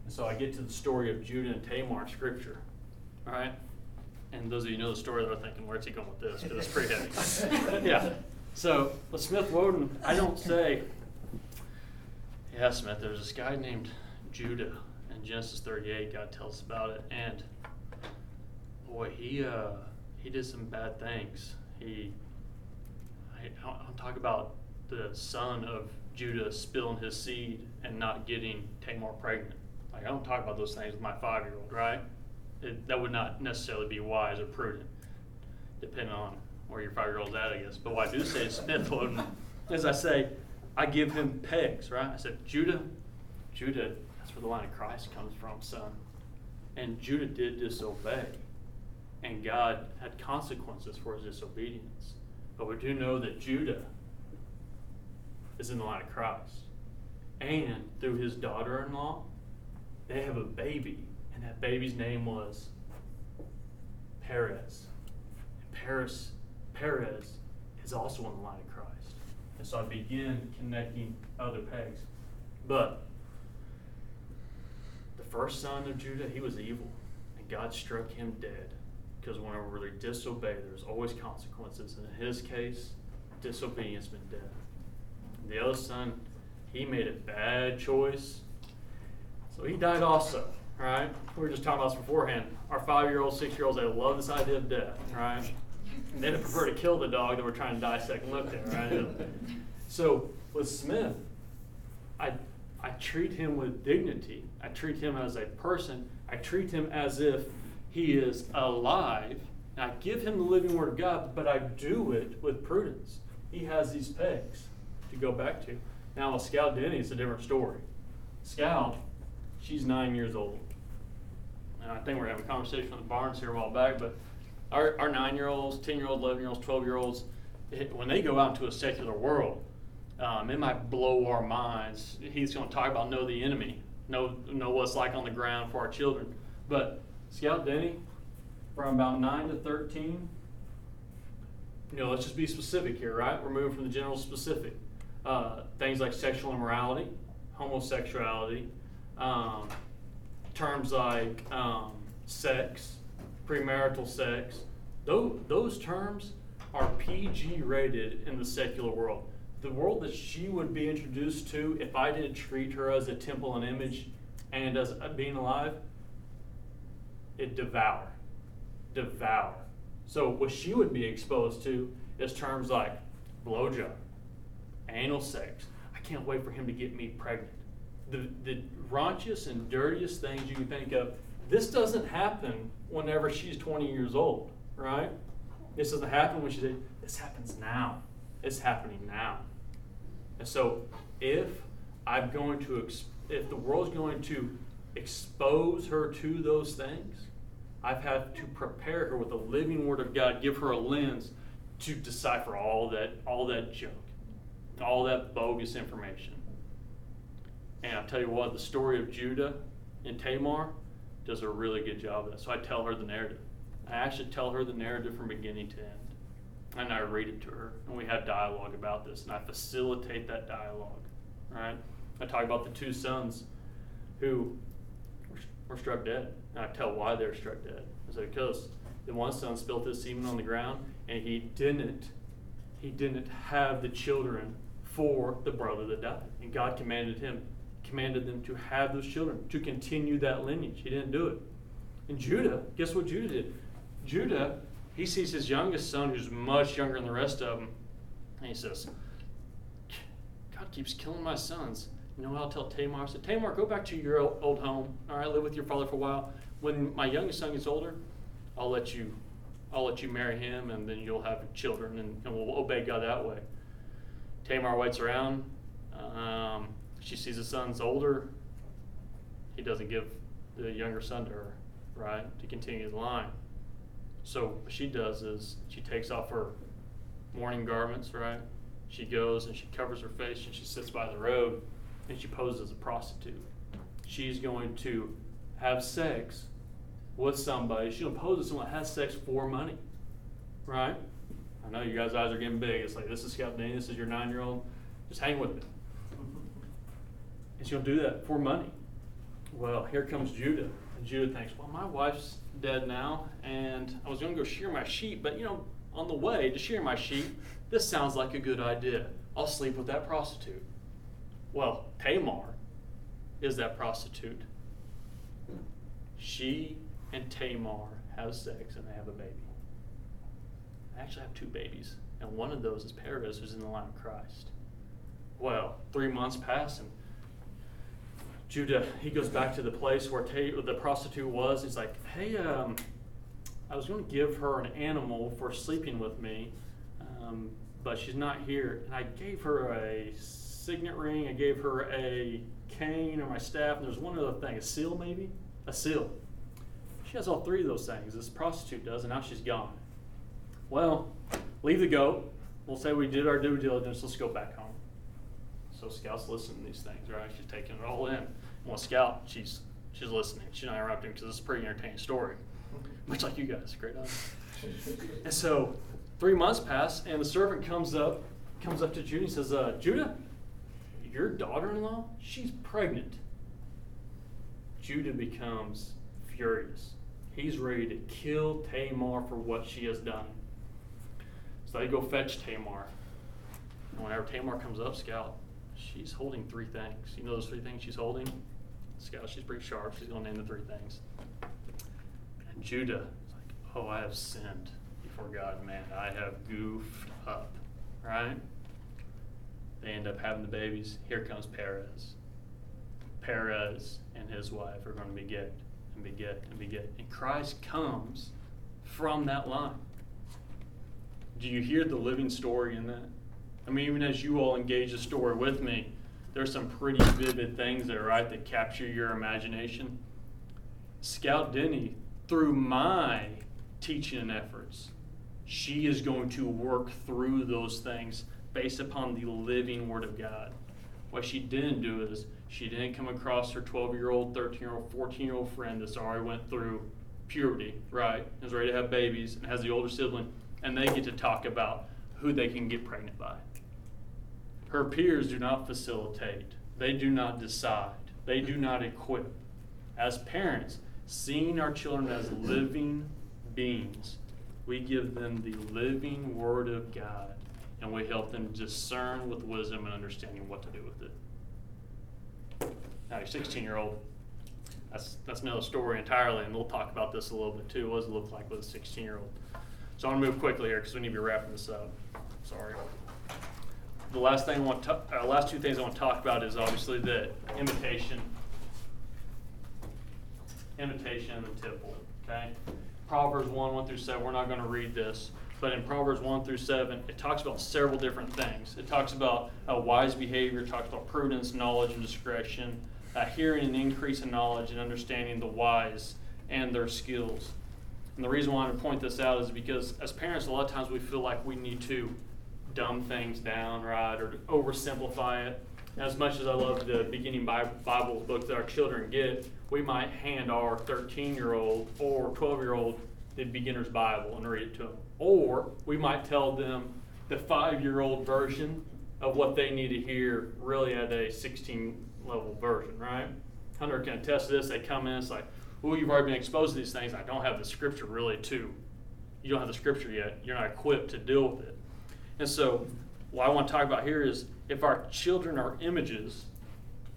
And so I get to the story of Judah and Tamar Scripture, all right? And those of you know the story, they're thinking, where's he going with this? Because it's pretty heavy. yeah. So with Smith Woden, I don't say, yeah, Smith, there's this guy named Judah in Genesis 38. God tells us about it, and boy, he uh, he did some bad things. He, I, I'll talk about the son of Judah spilling his seed and not getting Tamar pregnant. Like I don't talk about those things with my five-year-old, right? It, that would not necessarily be wise or prudent, depending on where your five-year-old's at, I guess. But what I do say is Smith Woden, is I say, I give him pegs, right? I said, Judah, Judah, that's where the line of Christ comes from, son. And Judah did disobey. And God had consequences for his disobedience. But we do know that Judah is in the line of Christ. And through his daughter in law, they have a baby. And that baby's name was Perez. And Perez, Perez is also in the line of Christ. And so I begin connecting other pegs. But the first son of Judah, he was evil. And God struck him dead. Because whenever they disobey, there's always consequences. And in his case, disobedience meant death. The other son, he made a bad choice, so he died also. Right? We were just talking about this beforehand. Our five-year-olds, six-year-olds, they love this idea of death. Right? And they'd prefer to kill the dog that we're trying to dissect and look at. Right? so with Smith, I I treat him with dignity. I treat him as a person. I treat him as if he is alive. And I give him the living word of God, but I do it with prudence. He has these pegs to go back to. Now, with Scout Denny, it's a different story. Scout, she's nine years old. And I think we're having a conversation with the Barnes here a while back, but our, our nine year olds, 10 year olds, 11 year olds, 12 year olds, when they go out into a secular world, um, it might blow our minds. He's going to talk about know the enemy, know know what's like on the ground for our children. But Scout Denny, from about nine to thirteen, you know, let's just be specific here, right? We're moving from the general specific. Uh, things like sexual immorality, homosexuality, um, terms like um, sex, premarital sex. Those, those terms are PG rated in the secular world the world that she would be introduced to if I didn't treat her as a temple and image and as being alive, it devour. Devour. So what she would be exposed to is terms like blowjob, anal sex. I can't wait for him to get me pregnant. The, the raunchiest and dirtiest things you can think of. This doesn't happen whenever she's 20 years old, right? This doesn't happen when she's, this happens now. It's happening now. And so, if I'm going to, if the world's going to expose her to those things, I've had to prepare her with the living Word of God, give her a lens to decipher all that, all that junk, all that bogus information. And I'll tell you what, the story of Judah and Tamar does a really good job of that. So I tell her the narrative. I actually tell her the narrative from beginning to end and I read it to her, and we have dialogue about this, and I facilitate that dialogue. Right? I talk about the two sons who were struck dead, and I tell why they're struck dead. I said because the one son spilled his semen on the ground, and he didn't, he didn't have the children for the brother that died, and God commanded him, commanded them to have those children to continue that lineage. He didn't do it. And Judah, guess what Judah did? Judah he sees his youngest son, who's much younger than the rest of them, and he says, God keeps killing my sons. You know what I'll tell Tamar? I said, Tamar, go back to your old home. All right, live with your father for a while. When my youngest son gets older, I'll let you, I'll let you marry him, and then you'll have children, and, and we'll obey God that way. Tamar waits around. Um, she sees the son's older. He doesn't give the younger son to her, right, to continue the line. So what she does is she takes off her mourning garments, right? She goes and she covers her face and she sits by the road and she poses as a prostitute. She's going to have sex with somebody. To pose as someone that has sex for money, right? I know you guys' eyes are getting big. It's like, this is Scout Danny, this is your nine year old. Just hang with me. And she'll do that for money. Well, here comes Judah. And Judah thinks, well, my wife's dead now, and I was going to go shear my sheep, but you know, on the way to shear my sheep, this sounds like a good idea. I'll sleep with that prostitute. Well, Tamar is that prostitute. She and Tamar have sex and they have a baby. I actually have two babies, and one of those is Paradise, who's in the line of Christ. Well, three months pass, and Judah, he goes back to the place where the prostitute was. He's like, hey, um, I was going to give her an animal for sleeping with me, um, but she's not here. And I gave her a signet ring, I gave her a cane or my staff, and there's one other thing, a seal maybe? A seal. She has all three of those things. This prostitute does, and now she's gone. Well, leave the goat. We'll say we did our due diligence. Let's go back home. So scouts listen to these things, right? She's taking it all in. Well, Scout, she's she's listening. She's not interrupting because it's a pretty entertaining story, much like you guys. Great and so, three months pass, and the servant comes up, comes up to Judah and says, uh, "Judah, your daughter-in-law, she's pregnant." Judah becomes furious. He's ready to kill Tamar for what she has done. So they go fetch Tamar. And whenever Tamar comes up, Scout, she's holding three things. You know those three things she's holding? Scout, she's pretty sharp. She's going to name the three things. And Judah is like, oh, I have sinned before God, man. I have goofed up, right? They end up having the babies. Here comes Perez. Perez and his wife are going to beget and beget and beget. And Christ comes from that line. Do you hear the living story in that? I mean, even as you all engage the story with me, there's some pretty vivid things there, right, that capture your imagination. Scout Denny, through my teaching and efforts, she is going to work through those things based upon the living Word of God. What she didn't do is she didn't come across her 12 year old, 13 year old, 14 year old friend that's already went through puberty, right, is ready to have babies, and has the older sibling, and they get to talk about who they can get pregnant by. Her peers do not facilitate, they do not decide, they do not equip. As parents, seeing our children as living beings, we give them the living Word of God and we help them discern with wisdom and understanding what to do with it. Now, your 16 year old, that's, that's another story entirely, and we'll talk about this a little bit too. What does it look like with a 16 year old? So I'm going to move quickly here because we need to be wrapping this up. Sorry. The last thing I want to, uh, last two things I want to talk about is obviously the imitation, imitation and the tipple. Okay, Proverbs one one through seven. We're not going to read this, but in Proverbs one through seven, it talks about several different things. It talks about uh, wise behavior. Talks about prudence, knowledge, and discretion. Uh, hearing an increase in knowledge and understanding the wise and their skills. And the reason why I want to point this out is because as parents, a lot of times we feel like we need to dumb things down, right, or oversimplify it. As much as I love the beginning Bible book that our children get, we might hand our 13 year old or 12 year old the beginner's Bible and read it to them. Or we might tell them the five year old version of what they need to hear really at a 16 level version, right? Hunter can attest to this. They come in, it's like, oh, you've already been exposed to these things. I don't have the scripture really to. You don't have the scripture yet. You're not equipped to deal with it. And so, what I want to talk about here is if our children are images,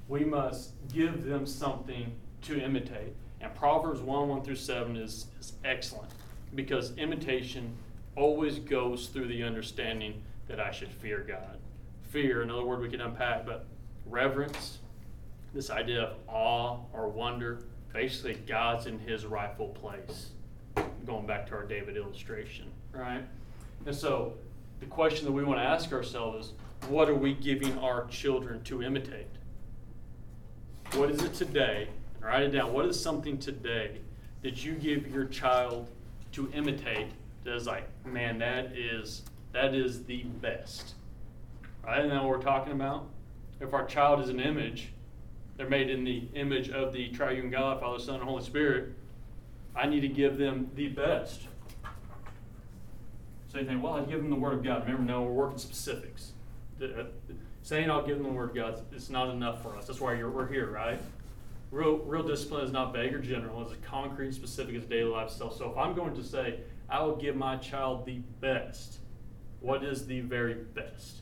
we must give them something to imitate. And Proverbs 1 1 through 7 is, is excellent because imitation always goes through the understanding that I should fear God. Fear, another word we can unpack, but reverence, this idea of awe or wonder, basically God's in his rightful place. Going back to our David illustration, right? And so the question that we want to ask ourselves is what are we giving our children to imitate? What is it today? Write it down. What is something today that you give your child to imitate that is like, man, that is that is the best. Right? Isn't that what we're talking about? If our child is an image, they're made in the image of the triune God, Father, Son, and Holy Spirit. I need to give them the best. So you think, well, I give them the Word of God. Remember, no, we're working specifics. Uh, saying I'll give them the Word of God is not enough for us. That's why we're here, right? Real, real discipline is not vague or general. It's concrete, and specific as daily lifestyle. So if I'm going to say, I will give my child the best, what is the very best?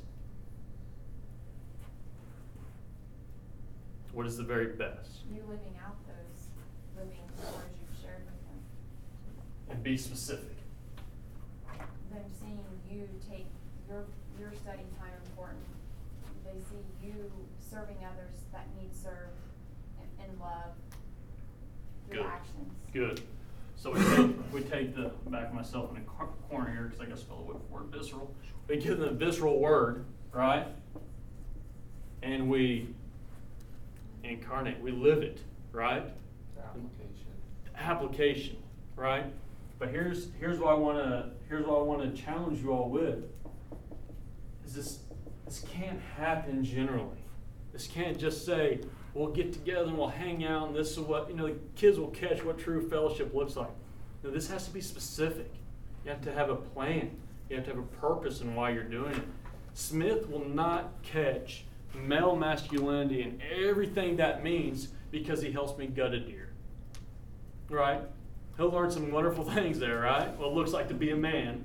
What is the very best? You living out those living words you've shared with them. And be specific. Them you take your your study time important. They see you serving others that need served in, in love through Good. actions. Good. So we take, we take the, back of myself in a cor- corner here, because I gotta spell the word visceral. We give them the visceral word, right? And we incarnate, we live it, right? Application. Application, right? But here's, here's what I wanna, here's what I wanna challenge you all with. Is this, this can't happen generally. This can't just say, we'll get together and we'll hang out and this is what, you know, the kids will catch what true fellowship looks like. No, this has to be specific. You have to have a plan. You have to have a purpose in why you're doing it. Smith will not catch male masculinity and everything that means because he helps me gut a deer. Right? He'll learn some wonderful things there, right? What it looks like to be a man.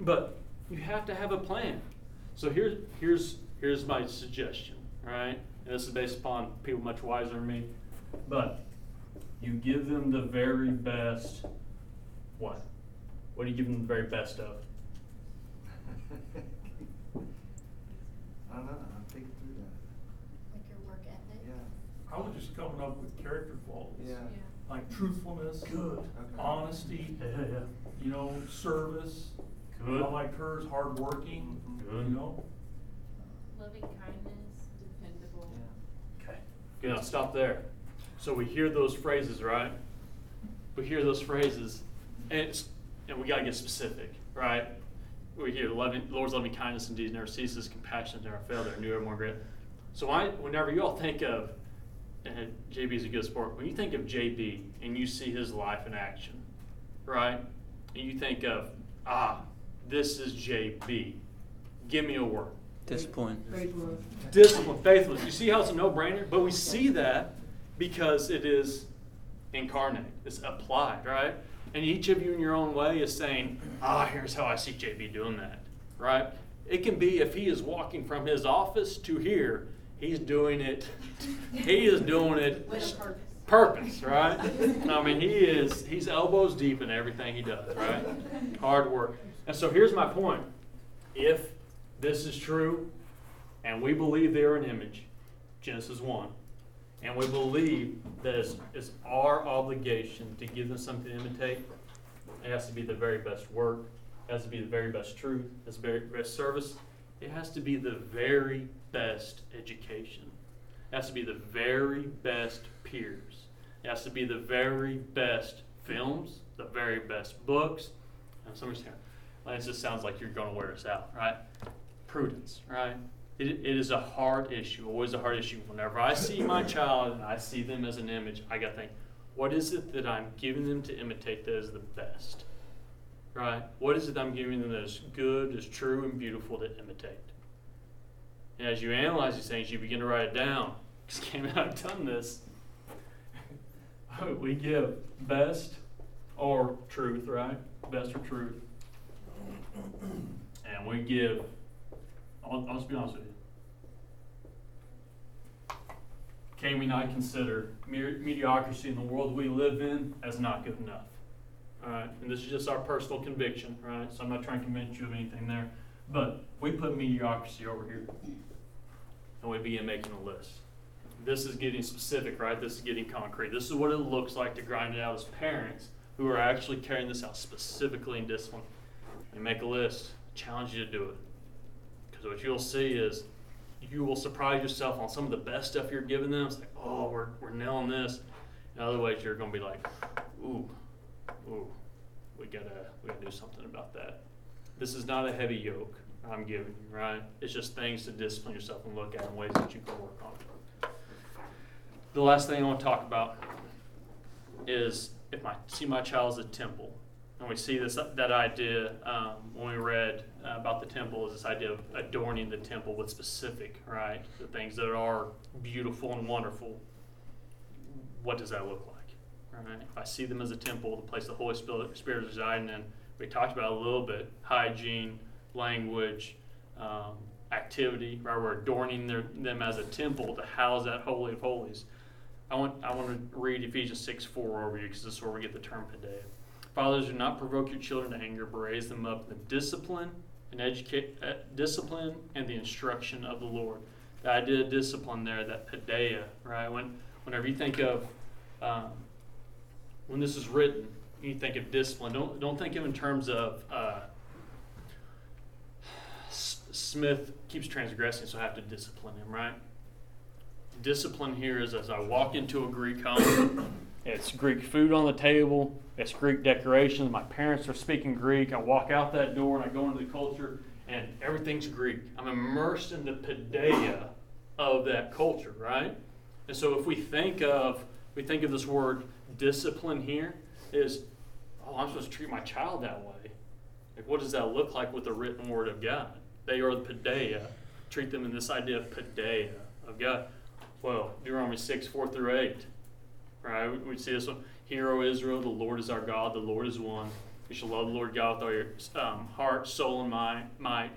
But you have to have a plan. So here's here's here's my suggestion, right? And this is based upon people much wiser than me. But you give them the very best what? What do you give them the very best of? I don't know, I'm thinking through that. Like your work ethic? Yeah. I was just coming up with character flaws. Yeah. Like truthfulness. Good. Okay. Honesty. Yeah, yeah. You know, service. Good. I like hers, hardworking. Mm-hmm. Good. You know. Loving kindness, dependable. Okay. Okay, now stop there. So we hear those phrases, right? We hear those phrases, and it's, and we gotta get specific, right? We hear loving, Lord's loving kindness indeed never ceases, compassion never failed, they're new every more great. So I, whenever you all think of, and JB is a good sport. When you think of JB and you see his life in action, right? And you think of, ah, this is JB. Give me a word. Discipline. Discipline, faithfulness. You see how it's a no-brainer? But we see that because it is incarnate. It's applied, right? And each of you in your own way is saying, ah, here's how I see JB doing that, right? It can be if he is walking from his office to here, he's doing it, he is doing it With purpose. purpose, right? I mean, he is, he's elbows deep in everything he does, right? Hard work. And so here's my point. If this is true, and we believe they're an image, Genesis 1, and we believe that it's, it's our obligation to give them something to imitate, it has to be the very best work, it has to be the very best truth, it has to be the very best service, it has to be the very best education. It has to be the very best peers. It has to be the very best films, the very best books. And somebody's saying, well, it just sounds like you're going to wear us out, right? Prudence, right? It, it is a hard issue, always a hard issue. Whenever I see my child and I see them as an image, I got to think, what is it that I'm giving them to imitate that is the best? Right? What is it I'm giving them that is good, is true, and beautiful to imitate? And as you analyze these things, you begin to write it down. Because came out and done this. Oh, we give best or truth, right? Best or truth. And we give, I'll, I'll just be honest with you. Can we not consider mediocrity in the world we live in as not good enough? All right, and this is just our personal conviction, right? So I'm not trying to convince you of anything there. But we put mediocrity over here and we begin making a list. This is getting specific, right? This is getting concrete. This is what it looks like to grind it out as parents who are actually carrying this out specifically in discipline. You make a list, challenge you to do it. Because what you'll see is you will surprise yourself on some of the best stuff you're giving them. It's like, oh, we're, we're nailing this. In other ways, you're going to be like, ooh, ooh, we gotta we gotta do something about that. This is not a heavy yoke I'm giving you, right? It's just things to discipline yourself and look at in ways that you can work on. The last thing I want to talk about is if I see my child as a temple, and we see this that idea um, when we read uh, about the temple is this idea of adorning the temple with specific, right? The things that are beautiful and wonderful. What does that look like? Right? If I see them as a temple, the place the Holy Spirit is residing in, we talked about a little bit hygiene, language, um, activity, right? We're adorning their, them as a temple to house that Holy of Holies. I want, I want to read Ephesians 6 4 over you because this is where we get the term today. Fathers, do not provoke your children to anger, but raise them up in the discipline and educate, uh, discipline and the instruction of the Lord. The idea of discipline there, that paideia, right? When, whenever you think of um, when this is written, you think of discipline. Don't don't think of in terms of uh, Smith keeps transgressing, so I have to discipline him, right? Discipline here is as I walk into a Greek home, it's Greek food on the table, it's Greek decorations. My parents are speaking Greek. I walk out that door and I go into the culture, and everything's Greek. I'm immersed in the paideia of that culture, right? And so if we think of we think of this word discipline here is oh I'm supposed to treat my child that way. Like what does that look like with the written word of God? They are the paideia. Treat them in this idea of paideia of God. Well, Deuteronomy six, four through eight. Right? We- We see this one. Hear, O Israel, the Lord is our God, the Lord is one. You shall love the Lord God with all your um, heart, soul, and mind, might.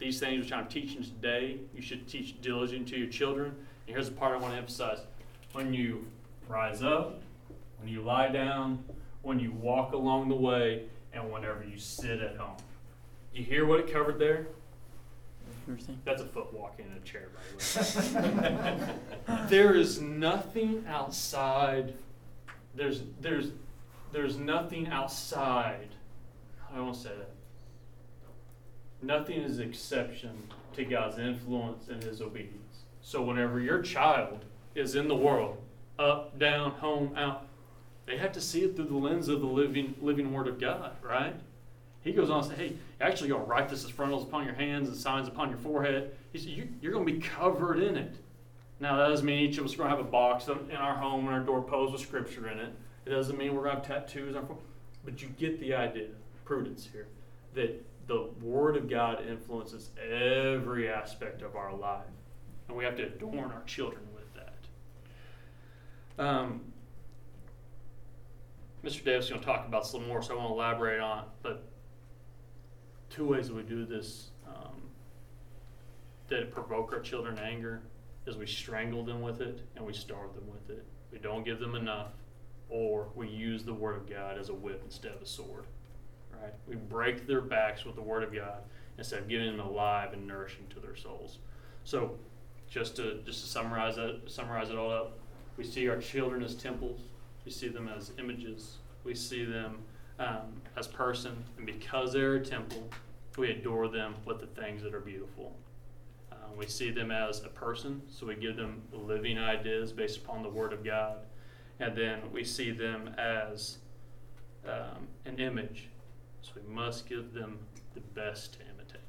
these things which I'm teaching today, you should teach diligently to your children. And here's the part I want to emphasize. When you rise up, when you lie down, when you walk along the way, and whenever you sit at home. You hear what it covered there? That's a foot walking in a chair, by the way. there is nothing outside. There's there's there's nothing outside. I won't say that. Nothing is exception to God's influence and His obedience. So whenever your child is in the world, up, down, home, out, they have to see it through the lens of the living living Word of God, right? He goes on to say, hey, actually, you're going to write this as frontals upon your hands and signs upon your forehead. He said, you, you're going to be covered in it. Now, that doesn't mean each of us are going to have a box in our home and our doorpost with scripture in it. It doesn't mean we're going to have tattoos on our But you get the idea, prudence here, that the Word of God influences every aspect of our life. And we have to adorn our children with that. Um, Mr. Davis is going to talk about this a little more, so I won't elaborate on it. But two ways that we do this um, that provoke our children anger is we strangle them with it and we starve them with it. We don't give them enough, or we use the Word of God as a whip instead of a sword. Right? We break their backs with the Word of God instead of giving them alive and nourishing to their souls. So, just to just to summarize it, summarize it all up, we see our children as temples. We see them as images. We see them um, as person, and because they're a temple, we adore them with the things that are beautiful. Uh, we see them as a person, so we give them living ideas based upon the Word of God, and then we see them as um, an image, so we must give them the best to imitate.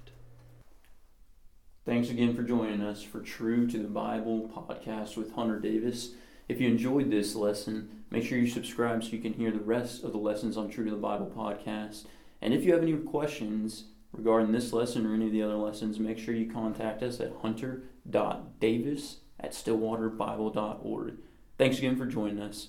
Thanks again for joining us for True to the Bible podcast with Hunter Davis. If you enjoyed this lesson, make sure you subscribe so you can hear the rest of the lessons on True to the Bible podcast. And if you have any questions regarding this lesson or any of the other lessons, make sure you contact us at hunter.davis at stillwaterbible.org. Thanks again for joining us.